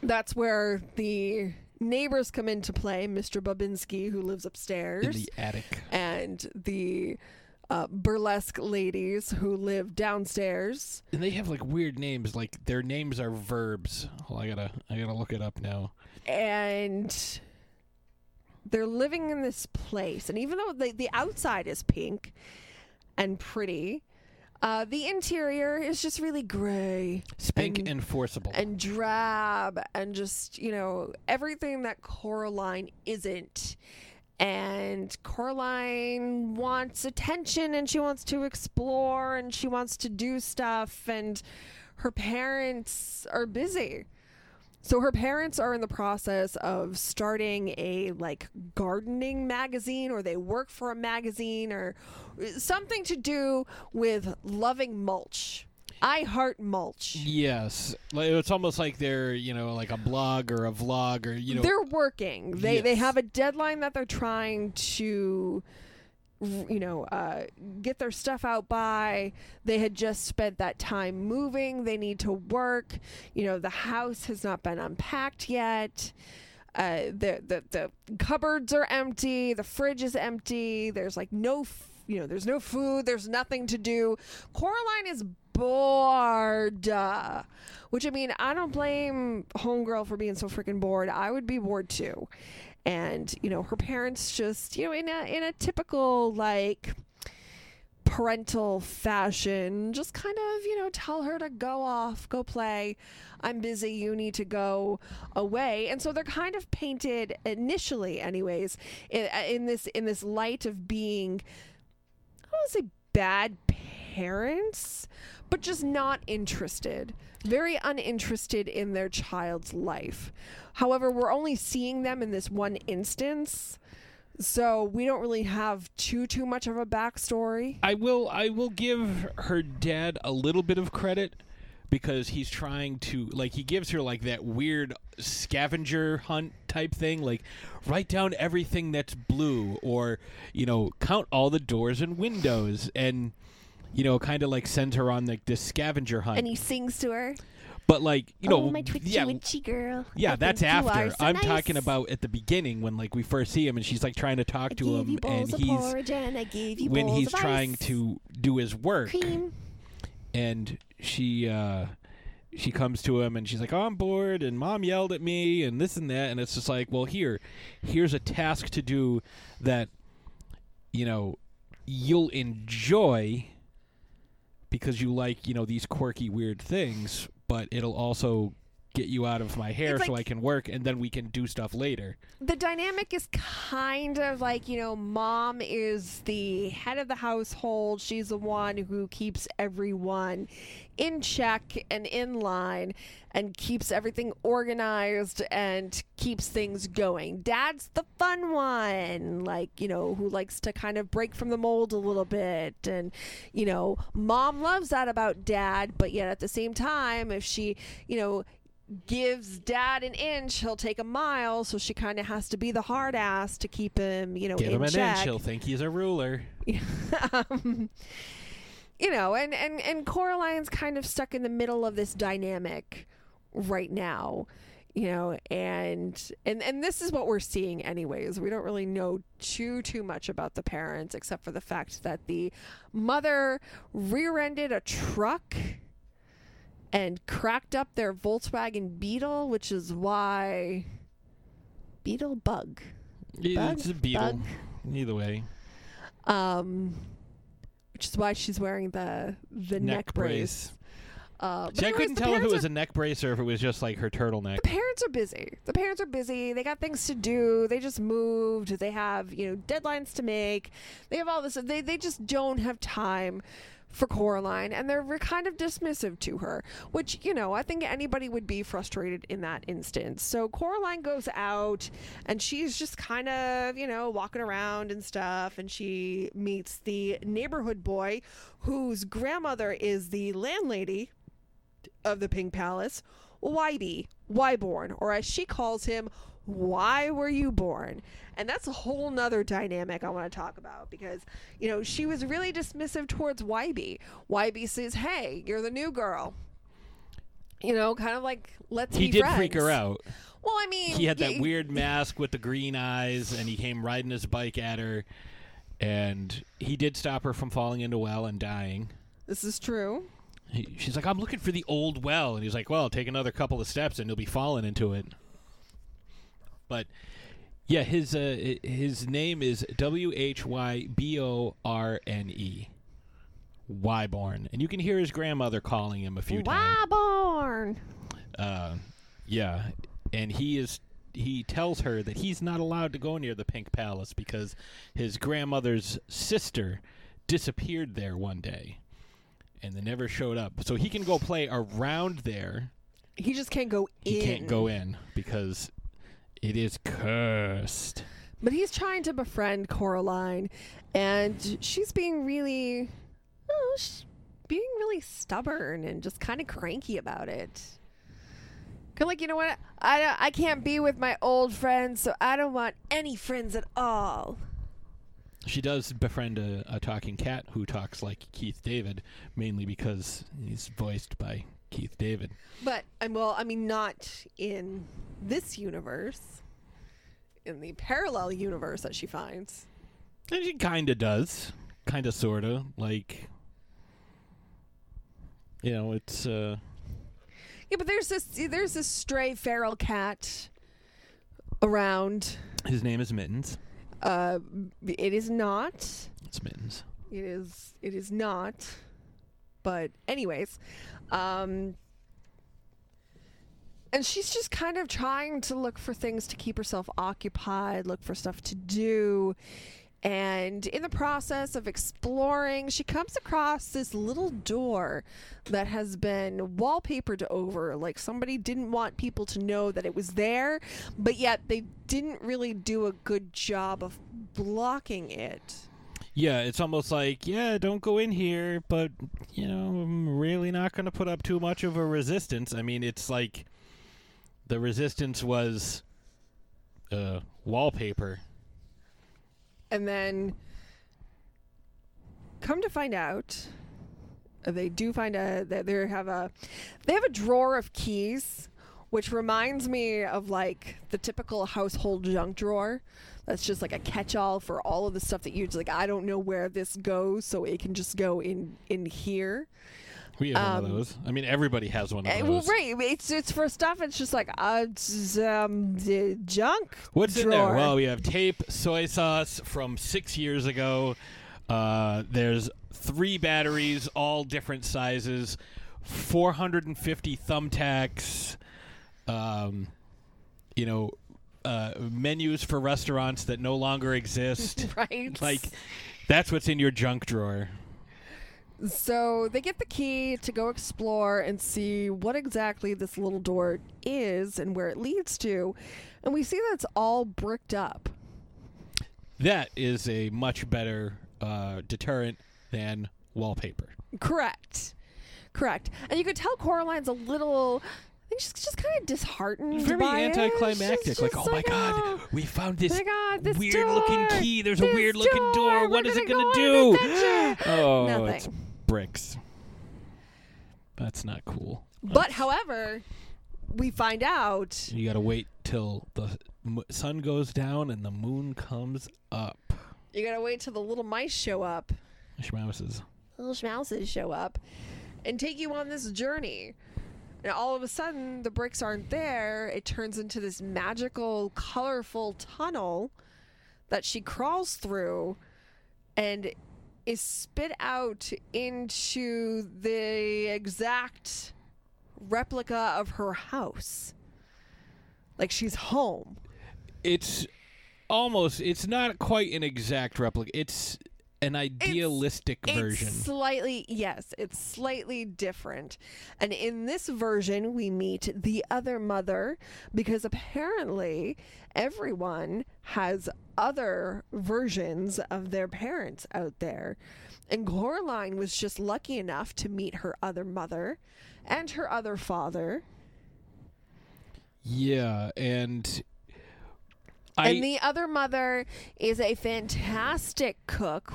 that's where the neighbors come into play. Mr. Bobinsky, who lives upstairs, in the attic. and the uh, burlesque ladies who live downstairs. And they have like weird names. Like their names are verbs. On, I gotta I gotta look it up now. and they're living in this place and even though the, the outside is pink and pretty uh, the interior is just really gray Spink and, and forcible. and drab and just you know everything that coraline isn't and coraline wants attention and she wants to explore and she wants to do stuff and her parents are busy so her parents are in the process of starting a like gardening magazine or they work for a magazine or uh, something to do with loving mulch. I heart mulch. yes, like, it's almost like they're you know like a blog or a vlog or you know they're working. They they have a deadline that they're trying to you know uh, get their stuff out by. They had just spent that time moving. They need to work. You know the house has not been unpacked yet. Uh, the, the the cupboards are empty. The fridge is empty. There's like no f- you know there's no food. There's nothing to do. Coraline is bored uh, which i mean i don't blame homegirl for being so freaking bored. I would be bored too and you know her parents just you know in a in a typical like parental fashion just kind of you know tell her to go off go play. I'm busy you need to go away. And so they're kind of painted initially anyways in, uh, in this in this light of being i don't want to say bad parents but just not interested very uninterested in their child's life. However we're only seeing them in this one instance so we don't really have too too much of a backstory. I will I will give her dad a little bit of credit because he's trying to like he gives her like that weird scavenger hunt type thing like write down everything that's blue or you know count all the doors and windows. And you know kind of like sends her on like this scavenger hunt and he sings to her but like you know oh, my twitchy yeah witchy girl. yeah, I that's after. so I'm nice. talking about at the beginning when like we first see him and she's like trying to talk I to him and he's and I gave you when he's trying ice. to do his work cream. and she uh she comes to him and she's like, "Oh, I'm bored," and mom yelled at me, and this and that, and it's just like, well, here, here's a task to do that, you know, you'll enjoy because you like, you know, these quirky, weird things, but it'll also get you out of my hair so I can work, and then we can do stuff later. the dynamic is kind of like you know mom is the head of the household. She's the one who keeps everyone in check and in line and keeps everything organized and keeps things going. Dad's the fun one like you know who likes to kind of break from the mold a little bit. And you know mom loves that about dad but yet at the same time if she you know gives dad an inch, he'll take a mile. So she kind of has to be the hard ass to keep him, you know, Give in him an check. inch, he'll think he's a ruler. um, you know, and and and Coraline's kind of stuck in the middle of this dynamic right now. You know, and and and this is what we're seeing anyways. We don't really know too too much about the parents except for the fact that the mother rear-ended a truck and cracked up their Volkswagen Beetle, which is why Beetle Bug. Yeah, Bug? it's a beetle. Bug? Either way. Um, which is why she's wearing the the neck, brace. Uh, but See, I couldn't tell if it was are- a neck brace or if it was just like her turtleneck. the parents are busy. The parents are busy. They got things to do. They just moved. They have, you know, deadlines to make. They have all this. They, they just don't have time for Coraline and they're kind of dismissive to her, which, you know, I think anybody would be frustrated in that instance. So Coraline goes out and she's just kind of, you know, walking around and stuff and she meets the neighborhood boy whose grandmother is the landlady of the Pink Palace, Wybie, Wyborne, or as she calls him, why were you born? And that's a whole nother dynamic I want to talk about because, you know, she was really dismissive towards Wybie Wybie says, hey, you're the new girl. You know, kind of like, let's He did friends. freak her out. Well, I mean, He had that y- weird mask with the green eyes, and he came riding his bike at her, and he did stop her from falling into well and dying. This is true. He, she's like, "I'm looking for the old well," and he's like, "Well, take another couple of steps, and you'll be falling into it." But yeah, his uh, his name is W H Y B O R N E, Wyborne, and you can hear his grandmother calling him a few times. Wyborne. Uh, yeah, and he is he tells her that he's not allowed to go near the Pink Palace because his grandmother's sister disappeared there one day and they never showed up. So he can go play around there. He just can't go He in. can't go in because it is cursed. But he's trying to befriend Coraline, and she's being really, oh, sh being really stubborn and just kind of cranky about it. Kind of like, you know what? I, I can't be with my old friends, so I don't want any friends at all. She does befriend a, a talking cat who talks like Keith David, mainly because he's voiced by Keith David. But, I'm well, I mean, not in this universe, in the parallel universe that she finds. And she kind of does, kind of, sort of, like, you know, it's uh, Yeah, but there's this there's this stray feral cat around. his name is Mittens. Uh, it is not. It's Mittens. It is. It is not. But anyways, um, and she's just kind of trying to look for things to keep herself occupied, look for stuff to do. And in the process of exploring, she comes across this little door that has been wallpapered over. Like somebody didn't want people to know that it was there, but yet they didn't really do a good job of blocking it. Yeah, it's almost like, yeah, don't go in here, but, you know, I'm really not going to put up too much of a resistance. I mean, it's like the resistance was uh, wallpaper. And then come to find out uh, they do find a that they have a they have a drawer of keys which reminds me of like the typical household junk drawer that's just like a catch-all for all of the stuff that you like i don't know where this goes so it can just go in in here We have one Um, of those. I mean, everybody has one of Eh, well those. right it's it's for stuff it's just like uh it's, um the junk What's in there? Well, we have tape, soy sauce from six years ago. Uh, there's three batteries, all different sizes, 450 thumbtacks. Um, you know, uh, menus for restaurants that no longer exist. right like, that's what's in your junk drawer. So they get the key to go explore and see what exactly this little door is and where it leads to. And we see that it's all bricked up. That is a much better uh, deterrent than wallpaper. Correct. Correct. And you could tell Coraline's a little. I think she's just kind of disheartened. Very by anticlimactic. Like, oh my like, god, "Oh, we found this, God, this weird looking key. There's a weird looking door. door, What it gonna go do? on an adventure." oh, Nothing. it's bricks. That's not cool. But however, we find out You gotta wait till the m- sun goes down and the moon comes up. you gotta wait till the little mice show up. Schmouses. little schmouses show up and take you on this journey. And all of a sudden, the bricks aren't there. It turns into this magical, colorful tunnel that she crawls through. And is spit out into the exact replica of her house. Like she's home. It's almost. It's not quite an exact replica. It's an idealistic version. It's slightly, yes, it's slightly different. And in this version, we meet the other mother because apparently everyone has other versions of their parents out there. And Coraline was just lucky enough to meet her other mother and her other father. Yeah, and I and the other mother is a fantastic cook.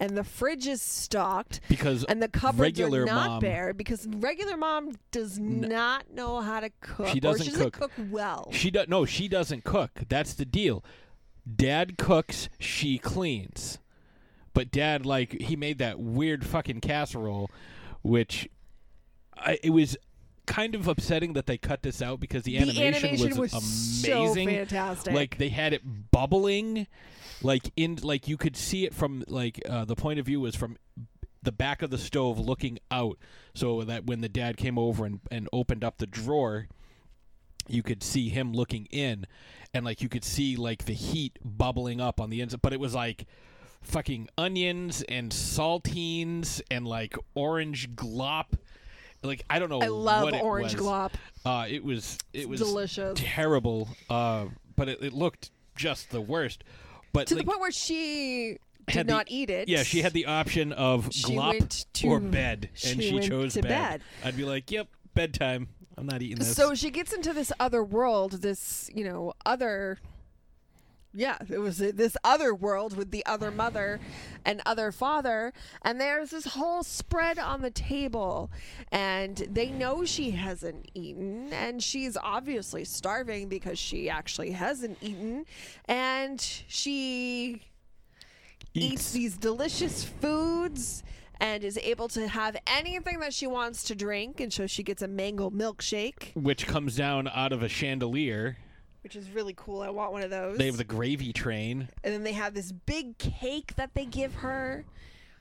And the fridge is stocked because and the cupboards regular are not mom- bare because regular mom does not know how to cook. She doesn't she doesn't cook. cook well. She does no, she doesn't cook. That's the deal. Dad cooks, she cleans. But dad like he made that weird fucking casserole which I, it was kind of upsetting that they cut this out because the, The animation, animation was, was so amazing. fantastic. Like they had it bubbling like in like you could see it from like uh, the point of view was from the back of the stove looking out so that when the dad came over and, and opened up the drawer you could see him looking in and like you could see like the heat bubbling up on the inside but it was like fucking onions and saltines and like orange glop like i don't know I love orange was. glop. uh it was it was delicious. terrible uh but it, it looked just the worst but to like, the point where she did the- not eat it. yeah, she had the option of She glop to- or bed, and she chose to bed. I'd be like, "Yep, bedtime. I'm not eating this." So she gets into this other world, this, you know, other. Yeah, it was this other world with the other mother and other father. And there's this whole spread on the table. And they know she hasn't eaten. And she's obviously starving because she actually hasn't eaten. And she eats these delicious foods and is able to have anything that she wants to drink. And so she gets a mango milkshake, which comes down out of a chandelier. Which is really cool. I want one of those. They have the gravy train. and then they have this big cake that they give her.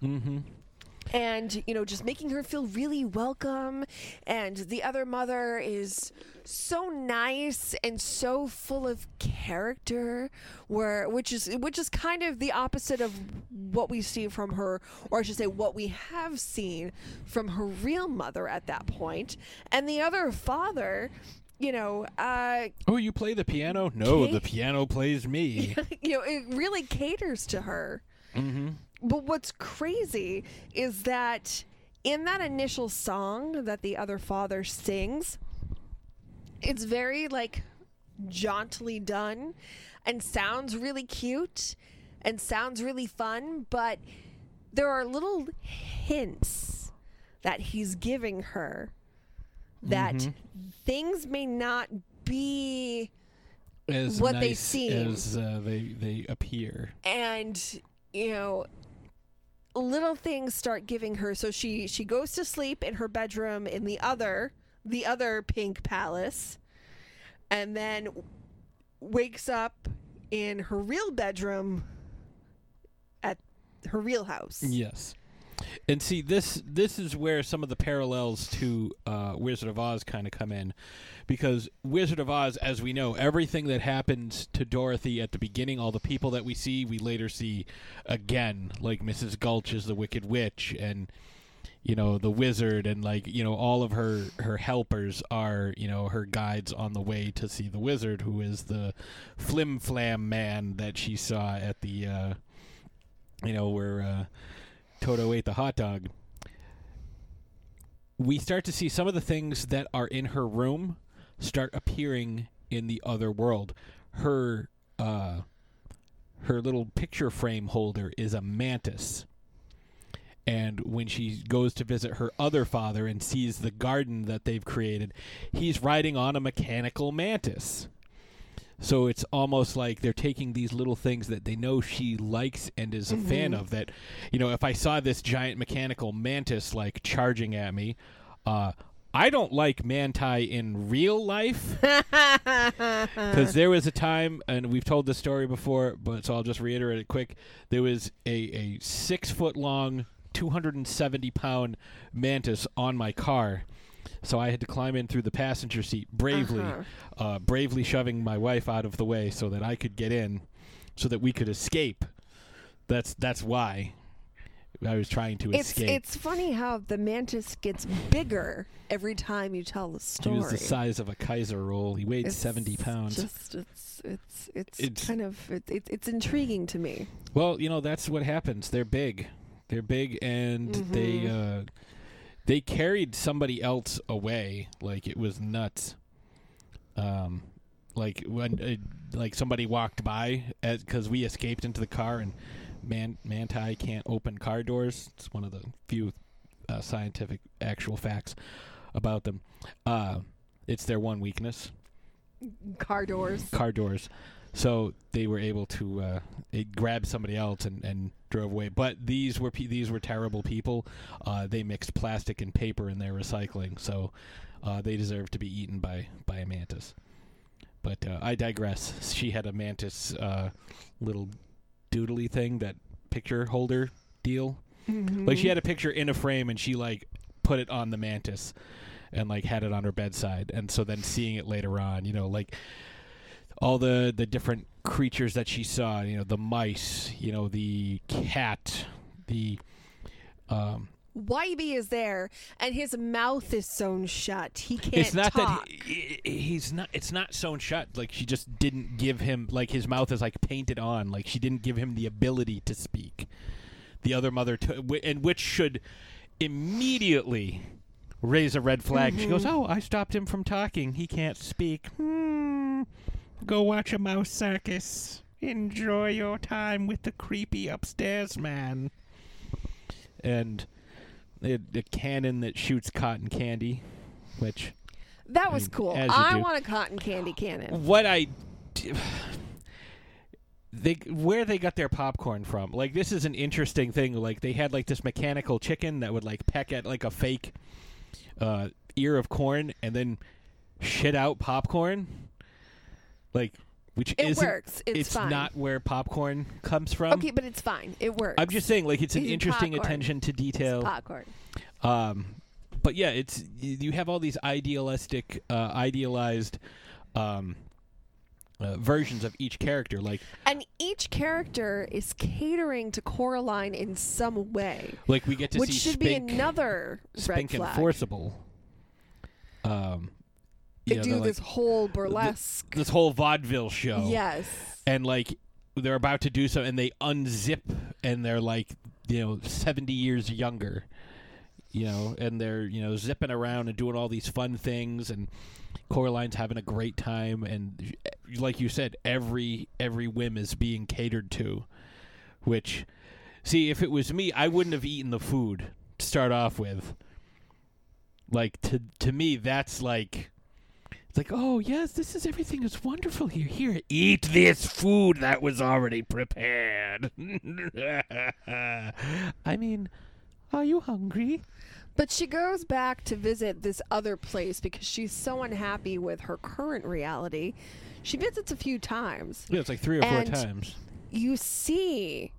Mm-hmm. and you know just making her feel really welcome and the other mother is so nice and so full of character where which is which is kind of the opposite of what we see from her or I should say what we have seen from her real mother at that point. point and the other father you know uh Oh, you play the piano? No, Okay. the piano plays me. you know it really caters to her mm-hmm. But what's crazy is that in that initial song that the other father sings, it's very like jauntily done and sounds really cute and sounds really fun, but there are little hints that he's giving her that Mhm. things may not be As what they seem as uh, they they appear. and you know little things start giving her so she she goes to sleep in her bedroom in the other the other pink palace and then wakes up in her real bedroom at her real house Yes. And see this this is where some of the parallels to uh, Wizard of Oz kind of come in, because Wizard of Oz, as we know, everything that happens to Dorothy at the beginning, all the people that we see, we later see again, like Mrs. Gulch is the Wicked Witch, and you know the wizard, and like you know all of her her helpers are you know her guides on the way to see the wizard, who is the flim flam man that she saw at the uh, you know where. Uh, Toto ate the hot dog. We start to see some of the things that are in her room start appearing in the other world. Her uh, her little picture frame holder is a mantis. And when she goes to visit her other father and sees the garden that they've created, he's riding on a mechanical mantis. So it's almost like they're taking these little things that they know she likes and is a fan Mhm. of. That, you know, if I saw this giant mechanical mantis like charging at me, uh, I don't like Manti in real life because there was a time, and we've told this story before, but so I'll just reiterate it quick. There was a, a six foot long, 270 pound mantis on my car. So I had to climb in through the passenger seat bravely, Uh-huh. uh bravely shoving my wife out of the way so that I could get in, so that we could escape. That's that's why I was trying to It's escape. it's funny how the mantis gets bigger every time you tell the story. He was the size of a Kaiser roll. He weighed It's 70 pounds. Just it's it's it's, It's- kind of it, it, it's intriguing to me. Well, you know that's what happens. They're big. They're big, and they Mhm. uh, they carried somebody else away. Like it was nuts. Um, like when uh, like somebody walked by because we escaped into the car, and man manti can't open car doors. It's one of the few uh, scientific actual facts about them. Uh, it's their one weakness Car doors. car doors. So they were able to uh, it grab somebody else and, and drove away. But these were pe- these were terrible people. Uh, they mixed plastic and paper in their recycling, so uh, they deserve to be eaten by by a mantis. But uh, I digress. She had a mantis uh, little doodly thing, that picture holder deal. Like she had a picture in a frame, and she like put it on the mantis, and like had it on her bedside. And so then seeing it later on, you know, like all the the different creatures that she saw, you know, the mice, you know, the cat, the um Wybie is there, and his mouth is sewn shut. He can't it's not talk. that he, he- he's not it's not sewn shut. Like she just didn't give him like his mouth is like painted on. Like she didn't give him the ability to speak. The other mother to, and which should immediately raise a red flag. She goes Mhm. oh i stopped him from talking. He can't speak. Hmm go watch a mouse circus enjoy your time with the creepy upstairs man and a cannon that shoots cotton candy which that was mean, cool. I do. want a cotton candy cannon. what I d- they where they got their popcorn from. Like this is an interesting thing. Like they had like this mechanical chicken that would like peck at like a fake uh, ear of corn and then shit out popcorn. Like which It isn't works. It's fine. not where popcorn comes from. okay, but it's fine. It works. I'm just saying like it's an It's interesting popcorn. attention to detail. popcorn. Um, but yeah, it's you have all these idealistic, uh, idealized um, uh, versions of each character. Like And each character is catering to Coraline in some way. Like we get to which see should be Spink- another red Spink flag. and Forcible. Um, They know, do they're this like- whole th- burlesque. this whole vaudeville show. Yes. and like they're about to do so, and they unzip, and they're like you know seventy years younger. You know, and they're you know zipping around and doing all these fun things, and Coraline's having a great time, and eh, like you said, every every whim is being catered to. Which, see, if it was me, I wouldn't have eaten the food to start off with. Like to to me, that's like it's like, oh yes, this is everything is wonderful here. Here, eat this food that was already prepared. I mean, are you hungry? But she goes back to visit this other place because she's so unhappy with her current reality. She visits a few times. Yeah, it's like three or four times. You see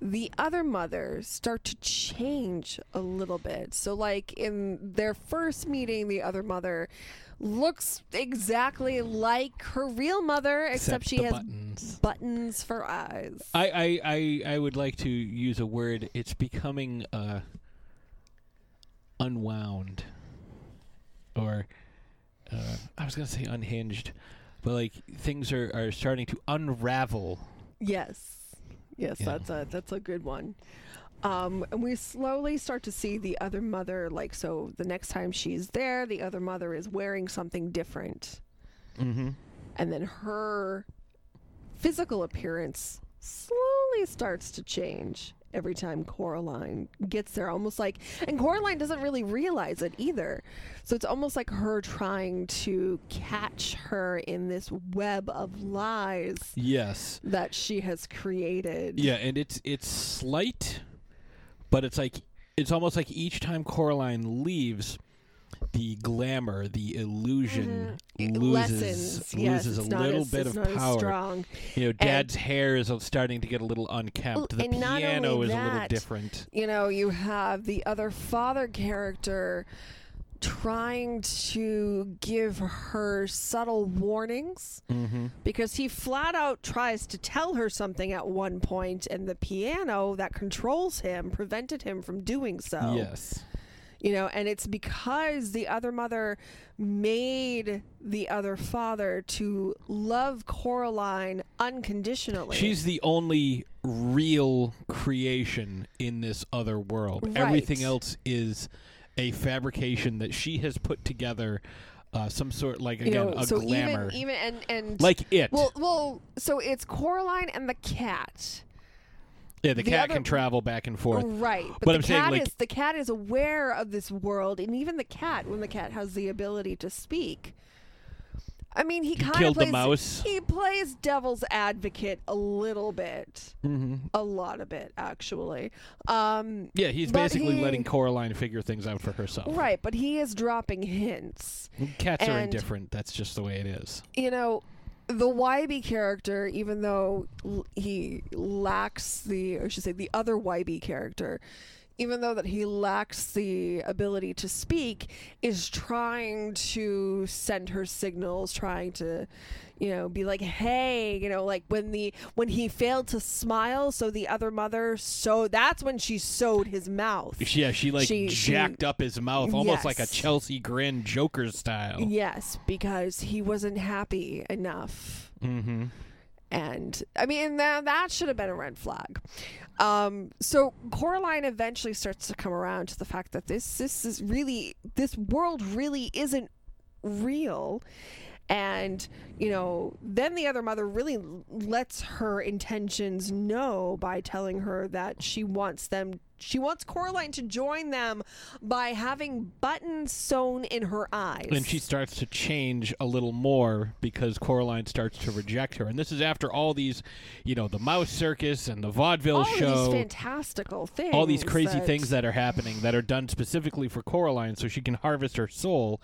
the other mothers start to change a little bit. So, like in their first meeting, the other mother looks exactly like her real mother, except, Except she has buttons. buttons for eyes. I, I, I, I would like to use a word. It's becoming uh, unwound, or uh, I was gonna say unhinged, but like things are, are starting to unravel. Yes. Yes, Yeah. that's a that's a good one. Um, and we slowly start to see the other mother like so the next time she's there, the other mother is wearing something different. Mm-hmm. And then her physical appearance slowly starts to change every time Coraline gets there. Almost like and Coraline doesn't really realize it either. So it's almost like her trying to catch her in this web of lies Yes. that she has created. Yeah, and it's it's slight, but it's like it's almost like each time Coraline leaves, the glamour, the illusion mm-hmm. It loses lessens. Yes, loses it's a little as- bit of power. strong. You know, And- Dad's hair is starting to get a little unkempt. the piano is a little different. You know, you have the other father character trying to give her subtle warnings Mm-hmm. because he flat out tries to tell her something at one point and the piano that controls him prevented him from doing so. Yes. You know, and it's because the other mother made the other father to love Coraline unconditionally. She's the only real creation in this other world. Right. Everything else is a fabrication that she has put together. Uh, some sort, like you again, know, a so glamour. even even and and Like it. Well, well, so it's Coraline and the cat. yeah, the, the cat other- can travel back and forth. Right, but, But the I'm saying, cat like- is the cat is aware of this world, and even the cat, when the cat has the ability to speak. I mean, he kind of killed the plays. mouse. He plays devil's advocate a little bit, Mm-hmm. a lot of it actually. Um, Yeah, he's basically he- letting Coraline figure things out for herself. Right, but he is dropping hints. Cats are indifferent. That's just the way it is. you know, the Wybie character, even though he lacks the, or I should say, the other Wybie character, even though that he lacks the ability to speak, is trying to send her signals, trying to, you know, be like, hey, you know, like when the when he failed to smile, so the other mother, so that's when she sewed his mouth. Yeah, she like She- she- jacked up his mouth, almost like a Chelsea Grin Joker style. Yes, because he wasn't happy enough. Mm-hmm. And I mean that that should have been a red flag. Um, so Coraline eventually starts to come around to the fact that this this is really this world really isn't real. And, you know, then the other mother really lets her intentions know by telling her that she wants them, she wants Coraline to join them by having buttons sewn in her eyes. And she starts to change a little more because Coraline starts to reject her. And this is after all these, you know, the mouse circus and the vaudeville all show. of these fantastical things. all these crazy that- things that are happening that are done specifically for Coraline so she can harvest her soul.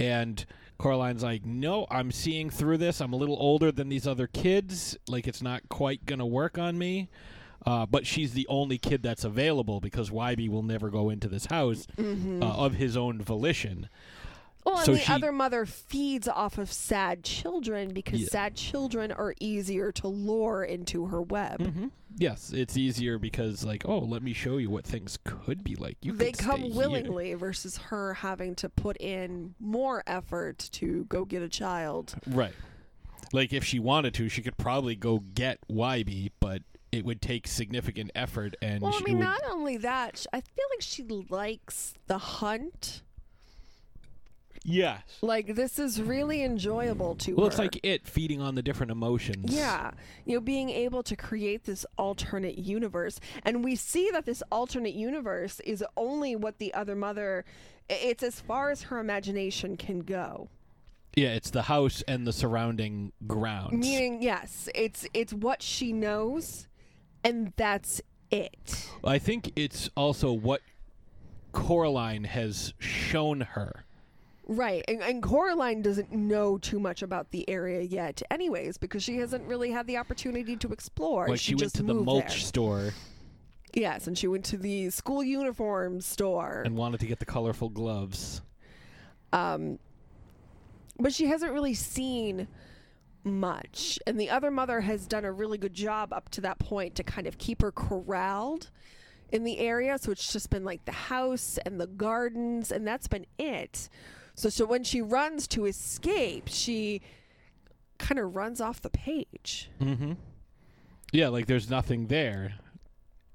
And Coraline's like, no, I'm seeing through this. I'm a little older than these other kids. Like, it's not quite going to work on me. Uh, but she's the only kid that's available because Wybie will never go into this house Mhm. uh, of his own volition. Well, and so the she- other mother feeds off of sad children because Yeah. sad children are easier to lure into her web. Mhm. Yes, it's easier because, like, oh, let me show you what things could be like. You they come stay here. willingly versus her having to put in more effort to go get a child. Right. Like if she wanted to, she could probably go get Wybie, but it would take significant effort and Well, I mean, would, not only that, I feel like she likes the hunt. Yes. Like this is really enjoyable to Well, her. it's like it feeding on the different emotions. Yeah, you know, being able to create this alternate universe, and we see that this alternate universe is only what the other mother it's as far as her imagination can go. Yeah, it's the house and the surrounding grounds. Meaning, yes, it's it's what she knows, and that's it. I think it's also what Coraline has shown her. Right, and, and Coraline doesn't know too much about the area yet, anyways, because she hasn't really had the opportunity to explore. Like she, went just to the mulch there. store Yes, and she went to the school uniform store. and wanted to get the colorful gloves. Um, but she hasn't really seen much. And the other mother has done a really good job up to that point to kind of keep her corralled in the area. So it's just been like the house and the gardens, and that's been it. So, so when she runs to escape, she kind of runs off the page. Mm-hmm. Yeah, like there's nothing there,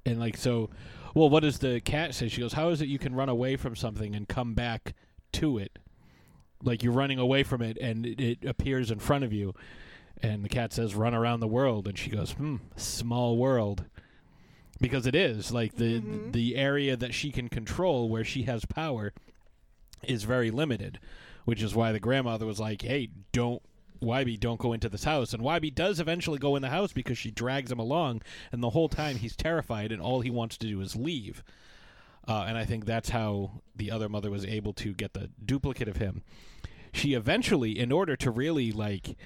and like so. Well, what does the cat say? She goes, "How is it you can run away from something and come back to it? Like you're running away from it, and it, it appears in front of you." And the cat says, "Run around the world," and she goes, "Hmm, small world." Because it is like the the area that she can control, where she has power, is very limited, which is why the grandmother was like, "Hey, don't Wybie don't go into this house." And Wybie does eventually go in the house because she drags him along, and the whole time he's terrified, and all he wants to do is leave. uh, and I think that's how the other mother was able to get the duplicate of him. She eventually, in order to really like,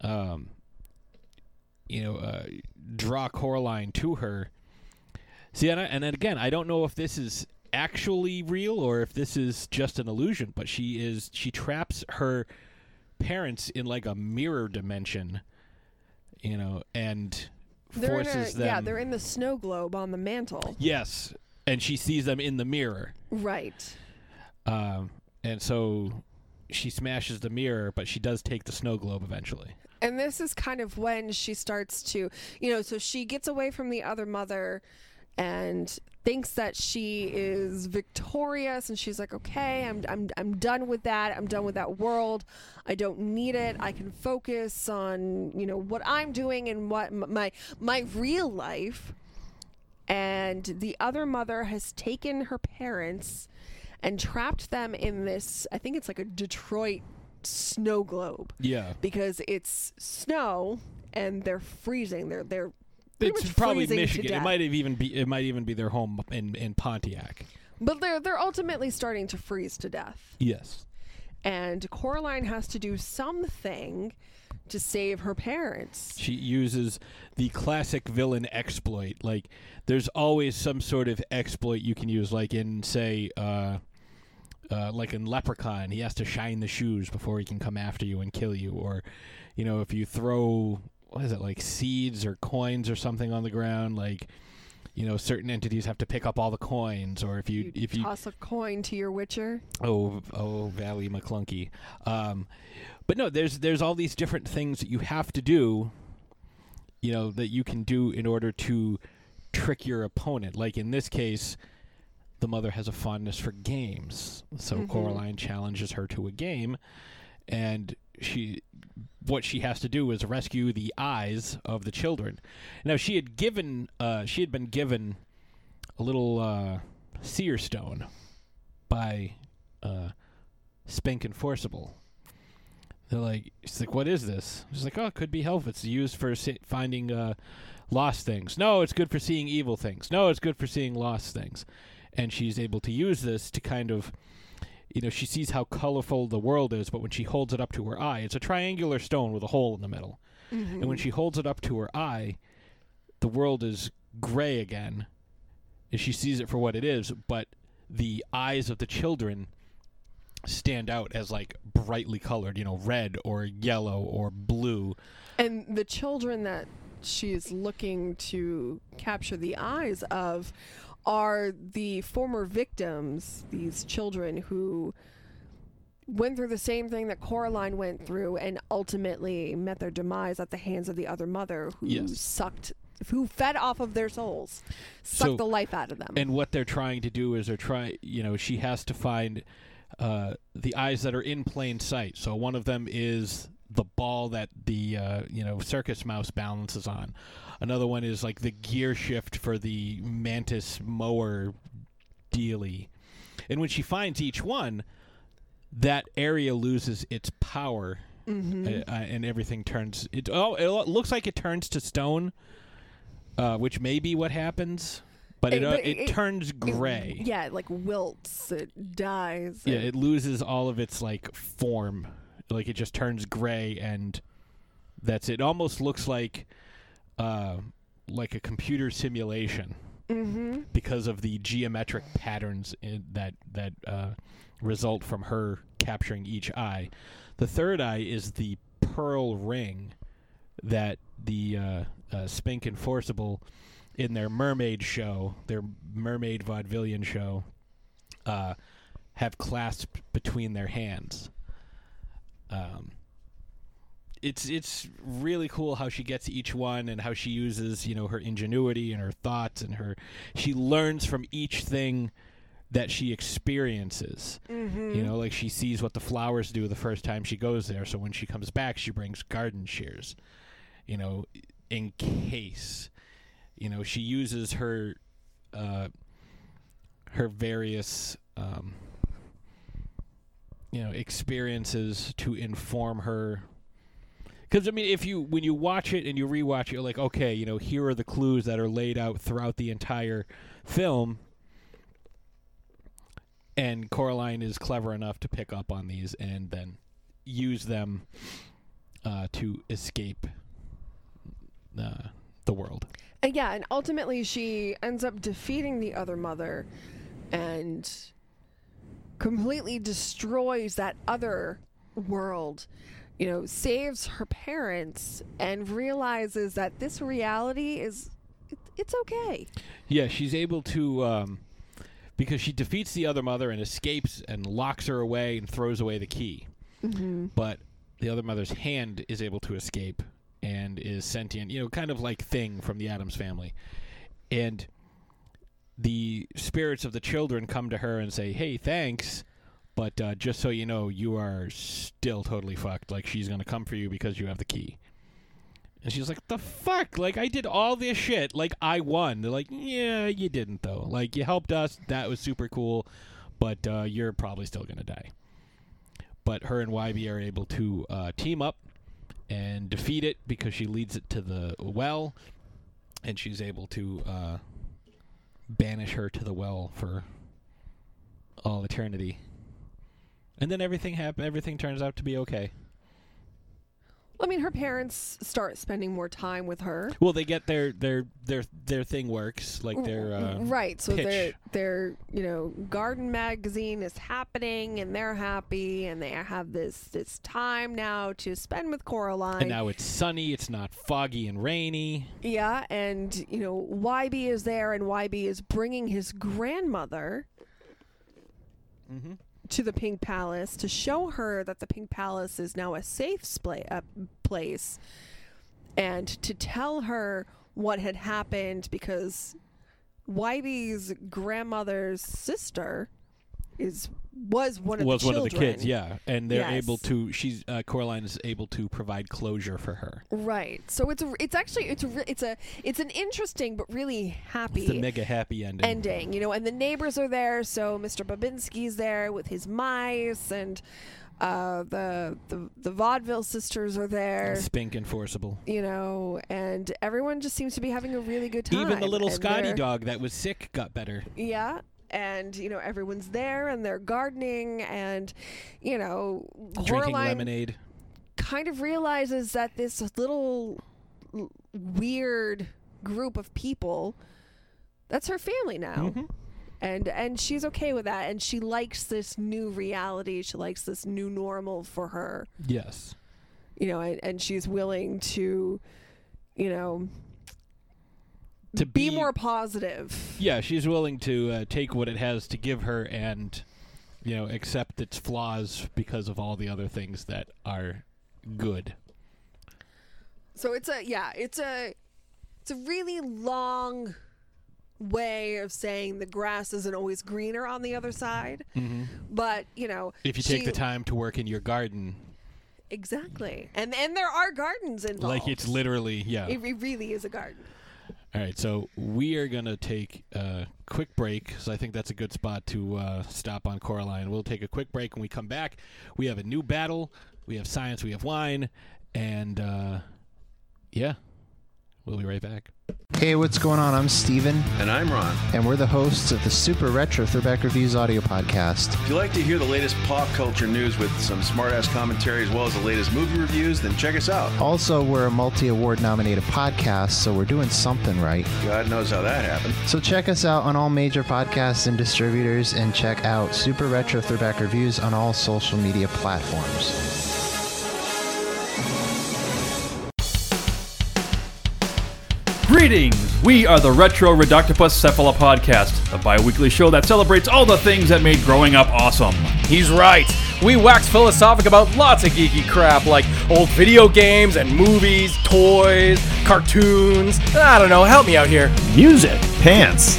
um, you know, uh, draw Coraline to her. See, and, I, and then again, I don't know if this is actually real or if this is just an illusion, but she is she traps her parents in like a mirror dimension, you know, and They're forces a, them. yeah, they're in the snow globe on the mantle. yes, and she sees them in the mirror. Right. Um, and so she smashes the mirror, but she does take the snow globe eventually. And this is kind of when she starts to, you know, so she gets away from the other mother and thinks that she is victorious and she's like, "Okay, I'm I'm I'm done with that. I'm done with that world. I don't need it. I can focus on, you know, what I'm doing and what my my real life." And the other mother has taken her parents and trapped them in this, I think it's like a Detroit snow globe Yeah, because it's snow and they're freezing. They're they're it's probably Michigan. It might have even be it might even be their home in in Pontiac. but they're they're ultimately starting to freeze to death. Yes. And Coraline has to do something to save her parents. She uses the classic villain exploit. Like there's always some sort of exploit you can use like in say uh uh, like in Leprechaun, he has to shine the shoes before he can come after you and kill you. Or, you know, if you throw what is it like seeds or coins or something on the ground, like you know, certain entities have to pick up all the coins. Or if you, if you Toss a coin to your witcher. Oh, oh, Valley McClunky. Um, but no, there's there's all these different things that you have to do. You know that you can do in order to trick your opponent. Like in this case, the mother has a fondness for games, so Mhm. Coraline challenges her to a game, and she what she has to do is rescue the eyes of the children. Now she had given uh, she had been given a little uh, seer stone by uh, Spink and Forcible. They're like, she's like, what is this? She's like, oh, it could be helpful. It's used for si- finding uh, lost things. No, it's good for seeing evil things. No, it's good for seeing lost things. And she's able to use this to kind of, you know, she sees how colorful the world is, but when she holds it up to her eye, it's a triangular stone with a hole in the middle. And when Mhm. she holds it up to her eye, the world is gray again, and she sees it for what it is. But the eyes of the children stand out as like brightly colored, you know, red or yellow or blue. And the children that she's looking to capture the eyes of are the former victims, these children who went through the same thing that Coraline went through and ultimately met their demise at the hands of the other mother who Yes. sucked who fed off of their souls, sucked So- the life out of them. And what they're trying to do is they're trying, you know, she has to find uh, the eyes that are in plain sight. So one of them is the ball that the uh, you know circus mouse balances on. Another one is like the gear shift for the mantis mower dealy. And when she finds each one, that area loses its power, Mhm. uh, uh, and everything turns. It oh, it looks like it turns to stone, uh, which may be what happens, but it Eh, uh, but it, turns it- gray. yeah, it like wilts, it dies. Yeah, it loses all of its like form. Like it just turns gray and that's it. It almost looks like uh like a computer simulation Mhm. because of the geometric patterns in, that that uh, result from her capturing each eye. The third eye is the pearl ring that the uh, uh, Spink and Forcible in their mermaid show, their mermaid vaudevillian show, uh, have clasped between their hands. Um, it's it's really cool how she gets each one and how she uses you know her ingenuity and her thoughts and her she learns from each thing that she experiences. Mhm. You know, like she sees what the flowers do the first time she goes there, so when she comes back, she brings garden shears. You know, in case. You know, she uses her uh, her various um, you know experiences to inform her because I mean, if you when you watch it and you rewatch it, you're like, okay, you know, here are the clues that are laid out throughout the entire film. and Coraline is clever enough to pick up on these and then use them uh, to escape uh, the world. And yeah, and ultimately she ends up defeating the other mother and completely destroys that other world. You know, saves her parents and realizes that this reality is it, it's okay. Yeah, she's able to um, because she defeats the other mother and escapes and locks her away and throws away the key. Mhm. But the other mother's hand is able to escape and is sentient, you know, kind of like Thing from the Addams family. And the spirits of the children come to her and say, "Hey, thanks." But uh, just so you know, you are still totally fucked. Like she's gonna come for you because you have the key. And she's like, "The fuck! Like I did all this shit. Like I won." They're like, "Yeah, you didn't though. Like you helped us. That was super cool, but uh, you're probably still gonna die." But her and Wybie are able to uh, team up and defeat it because she leads it to the well, and she's able to uh, banish her to the well for all eternity. And then everything happen. Everything turns out to be okay. I mean, her parents start spending more time with her. Well, they get their their their their thing works like their uh, right so pitch. their their you know garden magazine is happening and they're happy and they have this this time now to spend with coraline and now it's sunny. It's not foggy and rainy. yeah and you know Wybie is there and Wybie is bringing his grandmother Mm-hmm. To the pink palace to show her that the pink palace is now a safe spla- uh, place and to tell her what had happened because Wybie's grandmother's sister is was one of was the one of the kids, yeah, and they're Yes. able to. She's uh, Coraline is able to provide closure for her. Right. So it's a, it's actually it's a it's a it's an interesting but really happy It's the mega happy ending. ending, you know, and the neighbors are there. So Mr. Bobinsky's there with his mice, and uh, the the the vaudeville sisters are there. Spink and Forcible. You know, and everyone just seems to be having a really good time. Even the little Scotty dog that was sick got better. Yeah. And you know everyone's there and they're gardening and you know Drinking Coraline lemonade. kind of realizes that this little weird group of people that's her family now Mm-hmm. and and she's okay with that and she likes this new reality she likes this new normal for her Yes. you know and, and she's willing to you know To be be- more positive Yeah, she's willing to uh, take what it has to give her and, you know, accept its flaws because of all the other things that are good. So it's a yeah, it's a it's a really long way of saying the grass isn't always greener on the other side. Mhm. But, you know, If you take she- the time to work in your garden, Exactly. And and there are gardens involved. like it's literally, yeah. It re- really is a garden. All right, so we are going to take a quick break because I think that's a good spot to uh, stop on Coraline. We'll take a quick break when we come back. We have a new battle. We have science. We have wine. And uh, yeah, we'll be right back. Hey, what's going on? I'm Steven. And I'm Ron. And we're the hosts of the Super Retro Throwback Reviews audio podcast. If you like to hear the latest pop culture news with some smartass commentary as well as the latest movie reviews, then check us out. Also, we're a multi award nominated podcast, so we're doing something right. God knows how that happened. So check us out on all major podcasts and distributors, and check out Super Retro Throwback Reviews on all social media platforms. Greetings! We are the Retro Reductopus Cephala Podcast, a bi weekly show that celebrates all the things that made growing up awesome. He's right. We wax philosophic about lots of geeky crap like old video games and movies, toys, cartoons. I don't know, help me out here. Music, pants,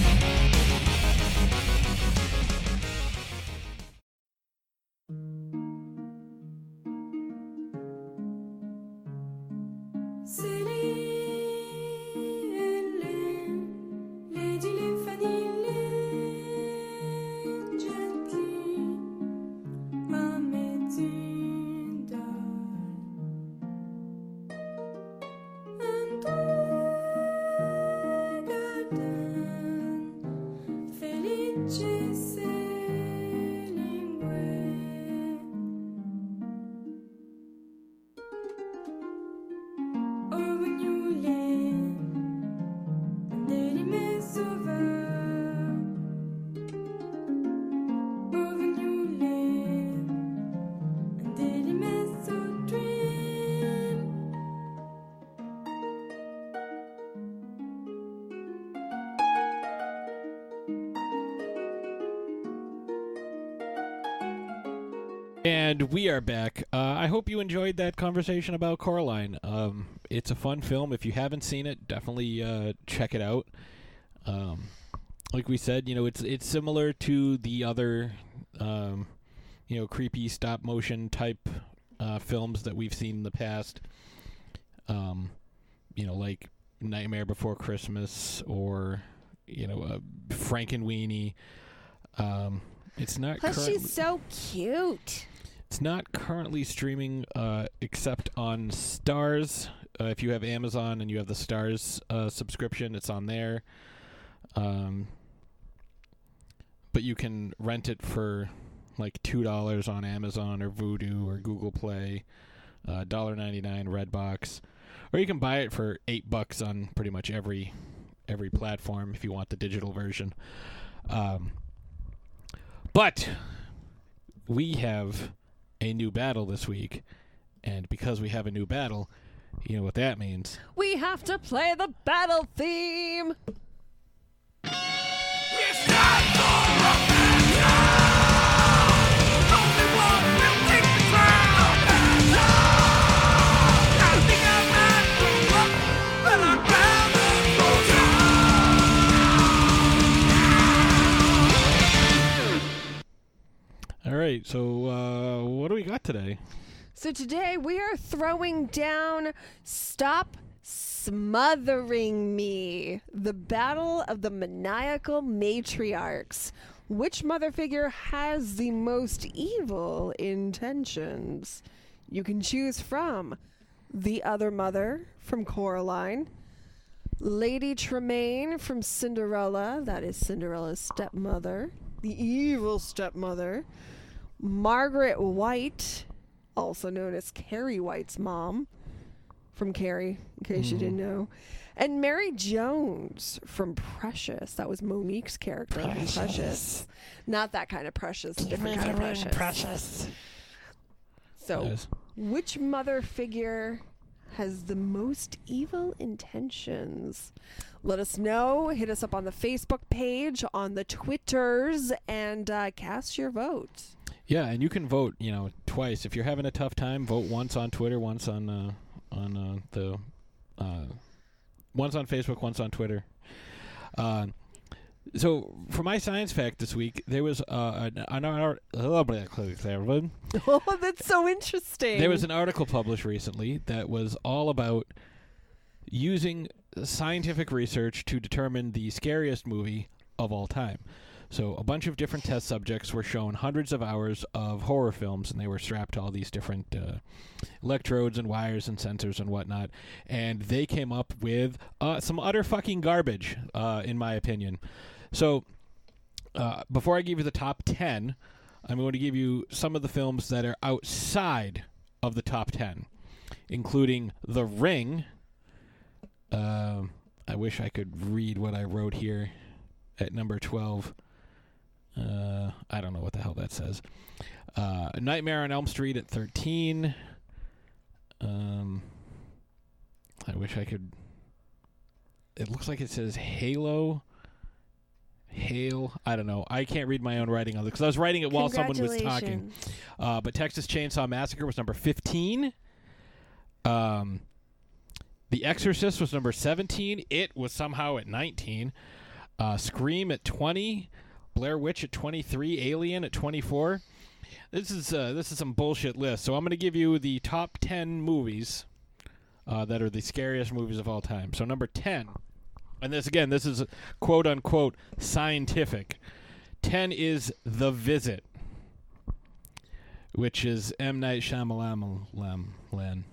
And we are back. Uh, I hope you enjoyed that conversation about Coraline. Um, it's a fun film. If you haven't seen it, definitely uh, check it out. Um, like we said, you know, it's it's similar to the other, um, you know, creepy stop motion type uh, films that we've seen in the past. Um, you know, like Nightmare Before Christmas or you know, uh, Frankenweenie. Um, it's not. Plus, currently- she's so cute. It's not currently streaming uh, except on Starz. Uh, if you have Amazon and you have the Starz uh, subscription, it's on there. Um, but you can rent it for like two dollars on Amazon or Vudu or Google Play, uh, dollar ninety nine Redbox, or you can buy it for eight bucks on pretty much every every platform if you want the digital version. Um, but we have a new battle this week, and because we have a new battle, you know what that means. We have to play the battle theme. All right, so uh, what do we got today? So today we are throwing down Stop Smothering Me, the battle of the maniacal matriarchs. Which mother figure has the most evil intentions? You can choose from the other mother from Coraline, Lady Tremaine from Cinderella, that is Cinderella's stepmother, the evil stepmother, Margaret White, also known as Carrie White's mom from Carrie, in case you didn't know, and Mary Jones from Precious. That was Mo'Nique's character from Precious. Not that kind of Precious, different kind of Precious. Precious. So, which mother figure has the most evil intentions? Let us know. Hit us up on the Facebook page, on the Twitters, and uh, cast your vote. Yeah, and you can vote, you know, twice. If you're having a tough time, vote once on Twitter, once on uh, on uh, the uh, once on Facebook, once on Twitter. Uh, so for my science fact this week, there was uh, an, an art. Oh, Oh, that's so interesting. There was an article published recently that was all about using scientific research to determine the scariest movie of all time. So a bunch of different test subjects were shown hundreds of hours of horror films, and they were strapped to all these different uh, electrodes and wires and sensors and whatnot. And they came up with uh, some utter fucking garbage, uh, in my opinion. So uh, before I give you the top 10, I'm going to give you some of the films that are outside of the top 10, including The Ring. Um I wish I could read what I wrote here at number 12. Uh, I don't know what the hell that says. Uh, Nightmare on Elm Street at 13. Um, I wish I could. It looks like it says Halo. Hail. I don't know. I can't read my own writing on this because I was writing it while someone was talking. Uh, but Texas Chainsaw Massacre was number 15. Um, The Exorcist was number 17. It was somehow at 19. Uh, Scream at 20. Blair Witch at 23. Alien at 24. This is uh, this is some bullshit list. So I'm going to give you the top 10 movies uh, that are the scariest movies of all time. So number 10, and this again, this is quote unquote scientific. 10 is The Visit, which is M Night Shyamalan.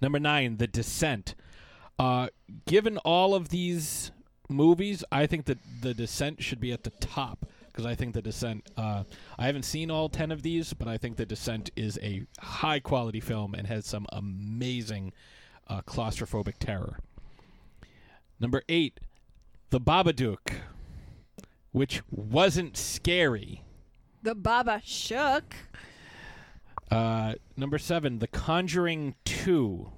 Number nine, The Descent. Uh, given all of these movies, I think that The Descent should be at the top because I think The Descent. Uh, I haven't seen all ten of these, but I think The Descent is a high quality film and has some amazing uh, claustrophobic terror. Number eight, The Babadook, which wasn't scary. The Baba shook. Uh, number seven, The Conjuring 2.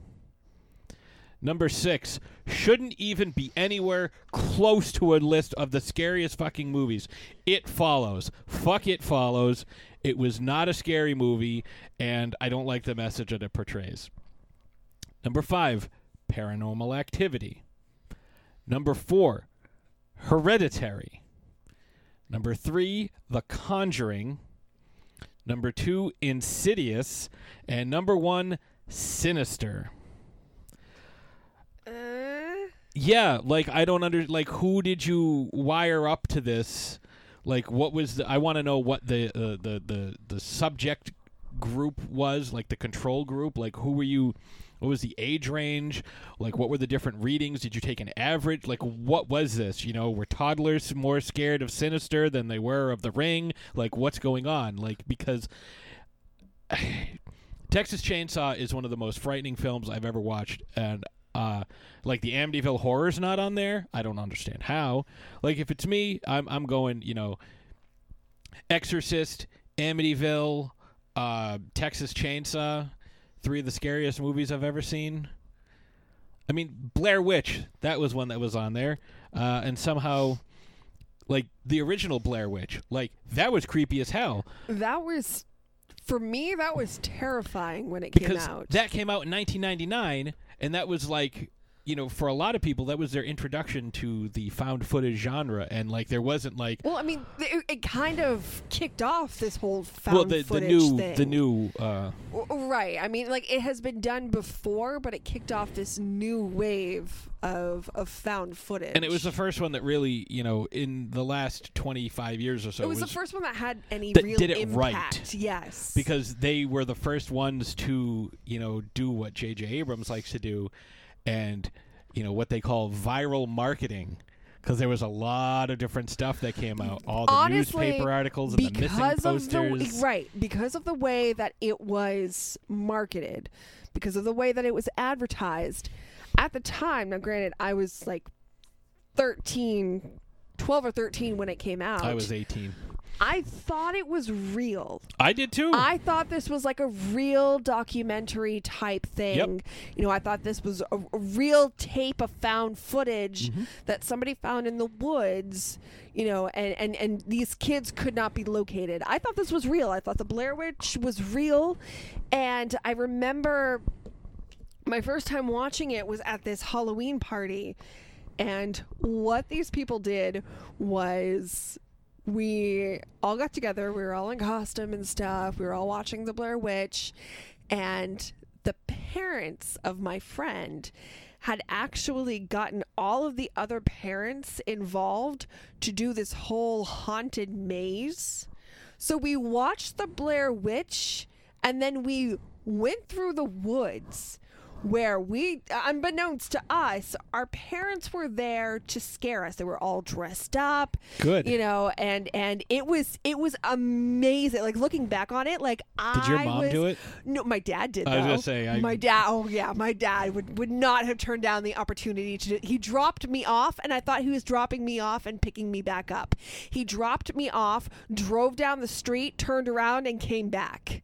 Number six, shouldn't even be anywhere close to a list of the scariest fucking movies. It Follows. Fuck It Follows. It was not a scary movie, and I don't like the message that it portrays. Number five, Paranormal Activity. Number four, Hereditary. Number three, The Conjuring. Number two, Insidious. And number one, Sinister. Yeah, like I don't under like who did you wire up to this? Like what was the, I want to know what the uh, the the the subject group was, like the control group, like who were you what was the age range? Like what were the different readings? Did you take an average? Like what was this? You know, were toddlers more scared of Sinister than they were of The Ring? Like what's going on? Like because Texas Chainsaw is one of the most frightening films I've ever watched, and uh, like the Amityville Horror's not on there. I don't understand how. Like if it's me, I'm I'm going. You know, Exorcist, Amityville, uh, Texas Chainsaw, three of the scariest movies I've ever seen. I mean, Blair Witch, that was one that was on there, uh, and somehow, like the original Blair Witch, like that was creepy as hell. That was, for me, that was terrifying when it because came out. that came out in 1999 and that was like you know for a lot of people that was their introduction to the found footage genre and like there wasn't like well, I mean, it, it kind of kicked off this whole found well the, the footage new thing. the new uh Right. I mean, like it has been done before, but it kicked off this new wave of of found footage. and it was the first one that really you know in the last 25 years or so it was, the first one that had any that real did it impact. right. Yes. because they were the first ones to you know do what J.J. Abrams likes to do, and you know what they call viral marketing. Because there was a lot of different stuff that came out, all the Honestly, newspaper articles and the missing of the posters. right because of the way that it was marketed, because of the way that it was advertised at the time. Now, granted, I was like 13, 12 or thirteen when it came out. I was 18. I thought it was real. I did too. I thought this was like a real documentary type thing. Yep. You know, I thought this was a, a real tape of found footage Mm-hmm. that somebody found in the woods. You know, and, and and these kids could not be located. I thought this was real. I thought the Blair Witch was real, and I remember my first time watching it was at this Halloween party. And what these people did was we all got together. We were all in costume and stuff. We were all watching the Blair Witch. And the parents of my friend had actually gotten all of the other parents involved to do this whole haunted maze. So we watched the Blair Witch and then we went through the woods where we unbeknownst to us our parents were there to scare us they were all dressed up Good. you know and and it was it was amazing like looking back on it like I Did your mom was- do it? no my dad did I was gonna say, I- my dad oh yeah my dad would would not have turned down the opportunity to do, he dropped me off and i thought he was dropping me off and picking me back up he dropped me off drove down the street turned around and came back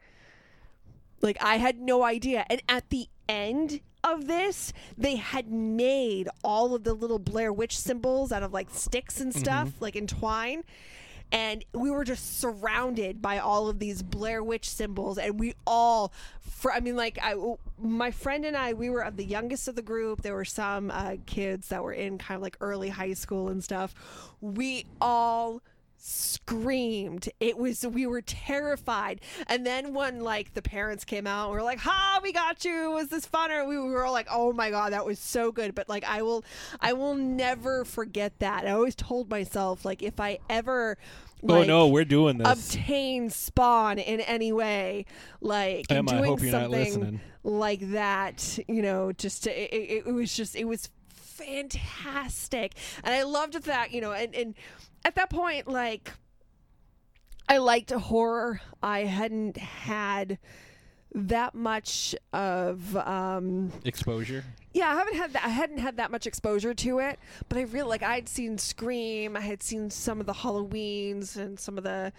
like I had no idea. And at the end, of this, they had made all of the little Blair Witch symbols out of like sticks and stuff, Mm-hmm. like in twine. And we were just surrounded by all of these Blair Witch symbols, and we all, fr- I mean, like I, my friend and I, we were of the youngest of the group. There were some uh, kids that were in kind of like early high school and stuff. We all screamed. It was we were terrified. And then when like the parents came out, we were like, "Ha, we got you. Was this fun?" Or we were all like, "Oh my god, that was so good." But like I will I will never forget that. I always told myself like if I ever Oh no, we're doing this. obtain spawn in any way like Emma, doing hope you're not something like that you know just to, it, it, it was just it was fantastic and i loved that you know and, and at that point like i liked horror i hadn't had that much of um Exposure. yeah, I haven't had that. I hadn't had that much exposure to it, but I really like. I'd seen Scream. I had seen some of the Halloweens and some of the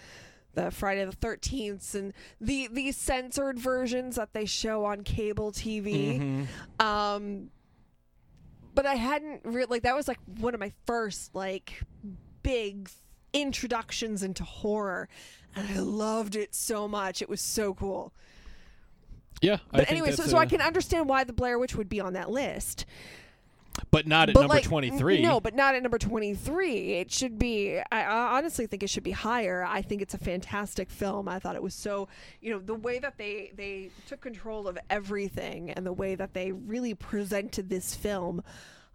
the Friday the Thirteenth and the the censored versions that they show on cable TV. Mhm. Um, but I hadn't really like that was like one of my first like big introductions into horror, and I loved it so much. It was so cool. Yeah. I But think anyway, so, so I can understand why the Blair Witch would be on that list. But not at But, number like, 23. No, but not at number 23. It should be, I, I honestly think it should be higher. I think it's a fantastic film. I thought it was so, you know, the way that they, they took control of everything and the way that they really presented this film.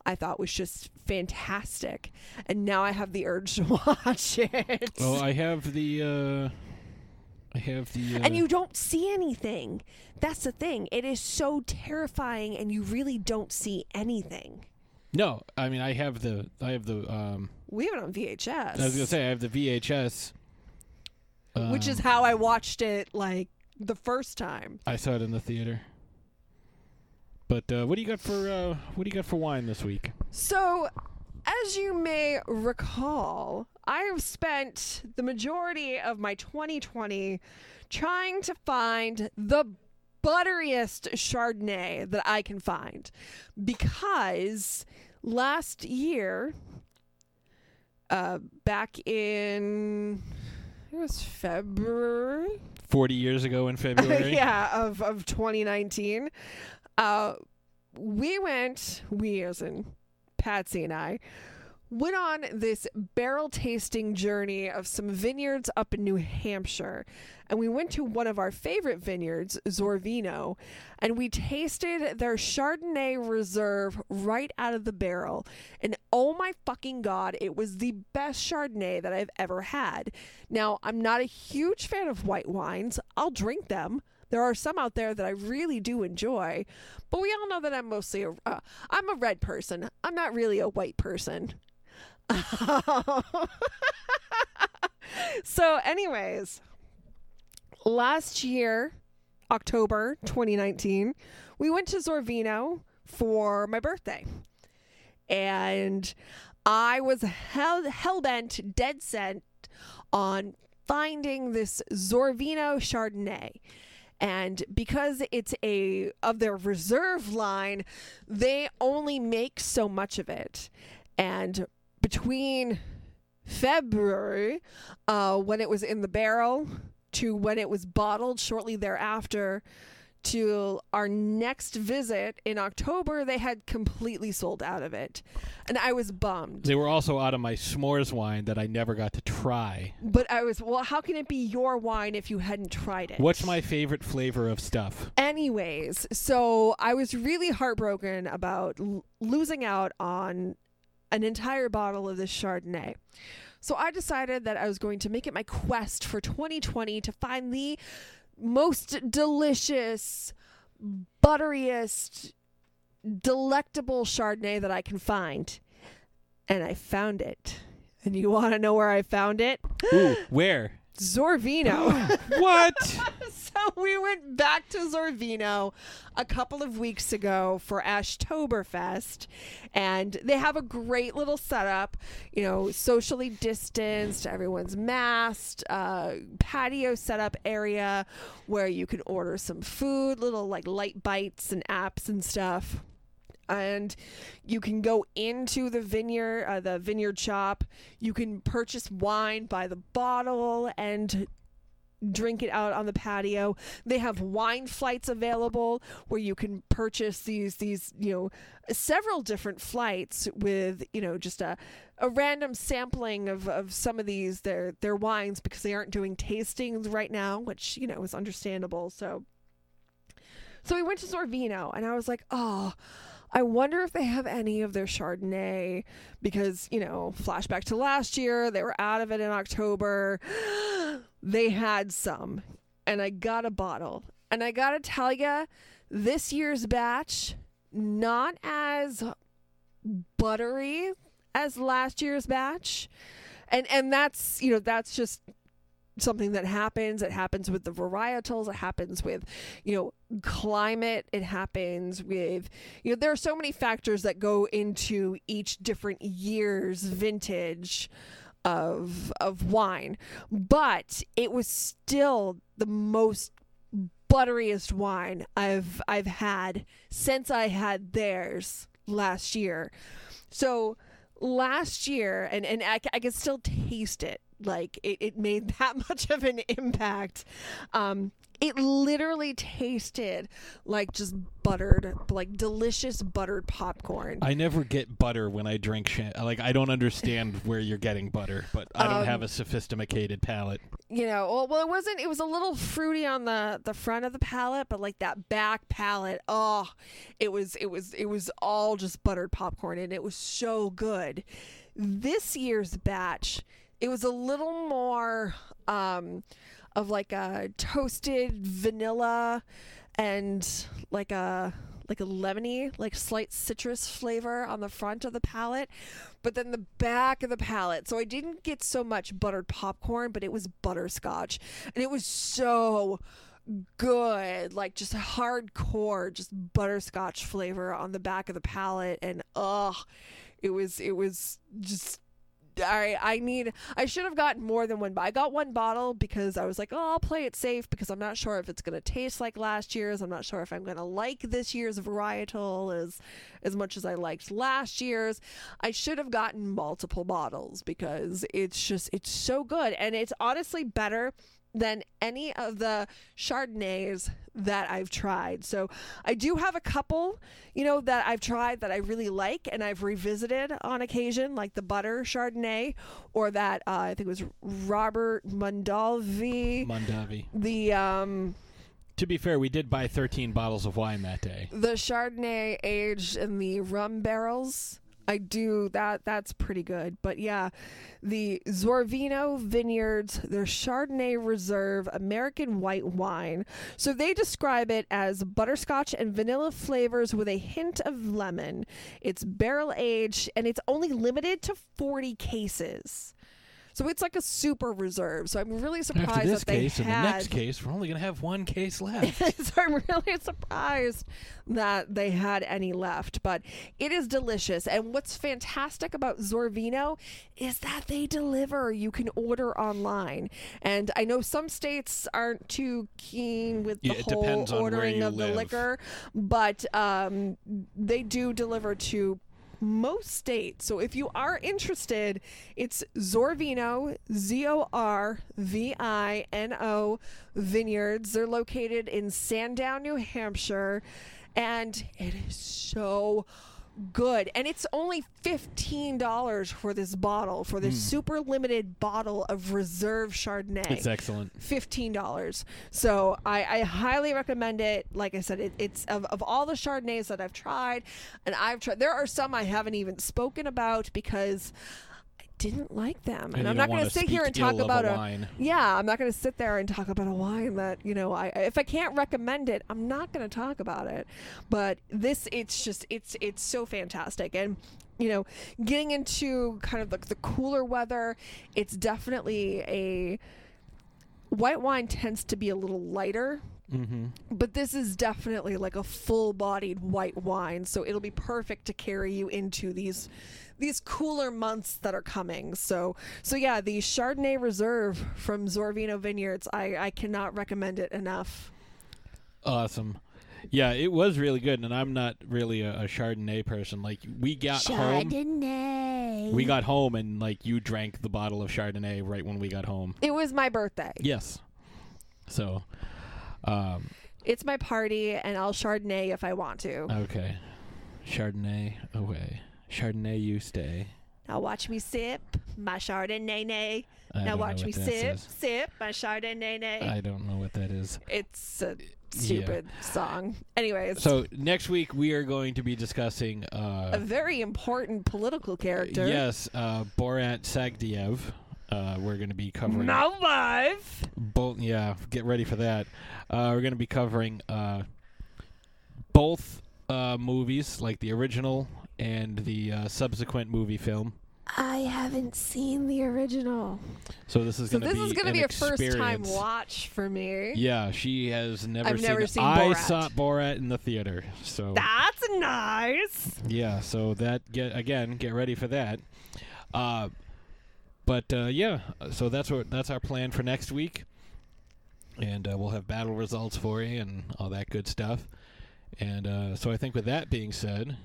I thought was just fantastic, and now I have the urge to watch it. Oh, I have the. Uh, I have the. Uh, and you don't see anything. That's the thing. It is so terrifying, and you really don't see anything. No, I mean I have the. I have the. Um, We have it on VHS. I was gonna say I have the VHS. which is um, how I watched it like the first time. I saw it in the theater. But uh, what do you got for uh, what do you got for wine this week? So, as you may recall, I have spent the majority of my 2020 trying to find the butteriest Chardonnay that I can find because last year, uh, back in it was February. Forty years ago in February. yeah, of, of 2019. Uh, we went, we as in Patsy and I, went on this barrel tasting journey of some vineyards up in New Hampshire. And we went to one of our favorite vineyards, Zorvino, and we tasted their Chardonnay Reserve right out of the barrel. And oh my fucking God, it was the best Chardonnay that I've ever had. Now, I'm not a huge fan of white wines, I'll drink them. There are some out there that I really do enjoy, but we all know that I'm mostly a uh, I'm a red person. I'm not really a white person. so, anyways, last year, October 2019, we went to Zorvino for my birthday. And I was hell bent, dead set on finding this Zorvino Chardonnay. And because it's a of their reserve line, they only make so much of it. And between February, uh, when it was in the barrel, to when it was bottled shortly thereafter, to our next visit in October, they had completely sold out of it. And I was bummed. They were also out of my s'mores wine that I never got to try. But I was, well, how can it be your wine if you hadn't tried it? What's my favorite flavor of stuff? Anyways, so I was really heartbroken about l- losing out on an entire bottle of this Chardonnay. So I decided that I was going to make it my quest for 2020 to find the most delicious, butteriest, delectable Chardonnay that I can find. And I found it. And you want to know where I found it? Ooh, where? Zorvino. what? so we went back to Zorvino a couple of weeks ago for Ashtoberfest, and they have a great little setup. You know, socially distanced, everyone's masked, uh, patio setup area where you can order some food, little like light bites and apps and stuff and you can go into the vineyard uh, the vineyard shop. You can purchase wine by the bottle and drink it out on the patio. They have wine flights available where you can purchase these these you know several different flights with you know just a a random sampling of, of some of these their their wines because they aren't doing tastings right now which you know is understandable. So so we went to Zorvino and I was like, oh, I wonder if they have any of their Chardonnay because, you know, flashback to last year, they were out of it in October. they had some, and I got a bottle. And I got to tell you, this year's batch, not as buttery as last year's batch. And and that's, you know, that's just something that happens. It happens with the varietals. It happens with, you know, climate. It happens with, you know, there are so many factors that go into each different year's vintage of of wine. But it was still the most butteriest wine I've I've had since I had theirs last year. So last year and and I, I can still taste it like it, it made that much of an impact um it literally tasted like just buttered like delicious buttered popcorn I never get butter when I drink shit. Like I don't understand where you're getting butter, but I don't Um, have a sophisticated palate. you know well, well it wasn't it was a little fruity on the the front of the palate but like that back palate oh it was it was it was all just buttered popcorn and it was so good this year's batch it was a little more um of like a toasted vanilla and like a like a lemony, like slight citrus flavor on the front of the palate, but then the back of the palate. So I didn't get so much buttered popcorn, but it was butterscotch, and it was so good, like just hardcore, just butterscotch flavor on the back of the palate, and ugh, it was it was just I I need I should have gotten more than one. I got one bottle because I was like, oh, I'll play it safe because I'm not sure if it's gonna taste like last year's. I'm not sure if I'm gonna like this year's varietal as as much as I liked last year's. I should have gotten multiple bottles because it's just it's so good and it's honestly better than any of the Chardonnays that I've tried. So I do have a couple, you know, that I've tried that I really like and I've revisited on occasion, like the butter Chardonnay or that uh, I think it was Robert Mondalvi. Mondavi. The um To be fair, we did buy 13 bottles of wine that day. the Chardonnay aged in the rum barrels. I do that. That's pretty good. But yeah, the Zorvino Vineyards, their Chardonnay Reserve American white wine. So they describe it as butterscotch and vanilla flavors with a hint of lemon. It's barrel aged and it's only limited to 40 cases. So it's like a super reserve. So I'm really surprised After this that they case and the next case, we're only going to have one case left. so I'm really surprised that they had any left. But it is delicious. And what's fantastic about Zorvino is that they deliver. You can order online. And I know some states aren't too keen with the Yeah, whole depends on where ordering of the liquor, but um, they do deliver to most states. So if you are interested, it's Zorvino, Z O R V I N O Vineyards. They're located in Sandown, New Hampshire, and it is so good. And it's only $15 for this bottle, for this Mm. super limited bottle of reserve Chardonnay. It's excellent. Fifteen dollars. So I, I highly recommend it. Like I said, it, it's of, of all the Chardonnays that I've tried, and I've tried. There are some I haven't even spoken about because didn't like them, and, And I'm don't going to sit here and talk about a a wine. yeah. I'm not going to sit there and talk about a wine that you know. I if I can't recommend it, I'm not going to talk about it. But this, it's just it's it's so fantastic and you know, getting into kind of like the cooler weather, it's definitely a white wine tends to be a little lighter. Mm-hmm. But this is definitely like a full-bodied white wine, so it'll be perfect to carry you into these these cooler months that are coming. So so yeah, the Chardonnay Reserve from Zorvino Vineyards, I I cannot recommend it enough. Awesome. Yeah, it was really good, and I'm not really a, a Chardonnay person. Like we got home, we got home, and like you drank the bottle of Chardonnay right when we got home. It was my birthday. Yes. So, um, It's my party, and I'll Chardonnay if I want to. okay, Chardonnay away, Chardonnay you stay. Now watch me sip my Chardonnay. I Now watch me sip, says. sip my Chardonnay. Nay. I don't know what that is. It's a stupid song. Anyways, So next week we are going to be discussing. a Uh, very important political character. yes, uh, Borat Sagdiyev. Uh, we're going to be covering. Now live. both yeah get ready for that uh, we're going to be covering uh, both uh, movies like the original and the uh, subsequent movie film I haven't seen the original. so this is So going to this be is going to be a first time watch for me. yeah she has never I've seen never it. seen i Borat. saw borat in the theater so That's nice. yeah so that get again get ready for that uh, but uh, yeah so that's what that's our plan for next week. And uh, we'll have battle results for you and all that good stuff. And uh, so i think with that being said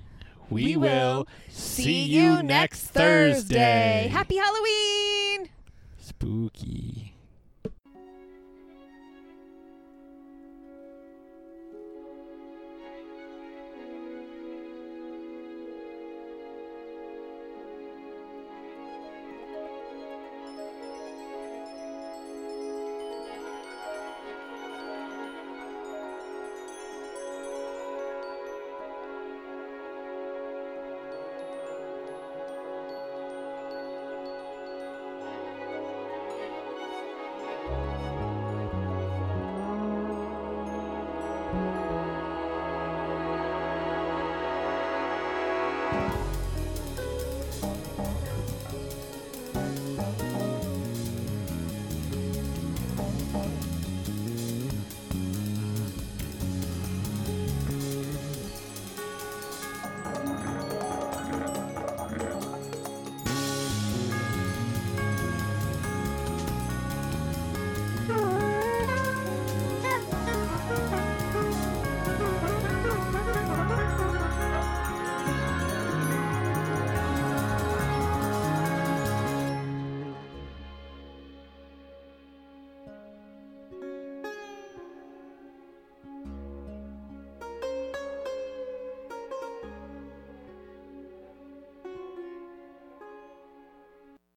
we, will see you next thursday. Happy Halloween! spooky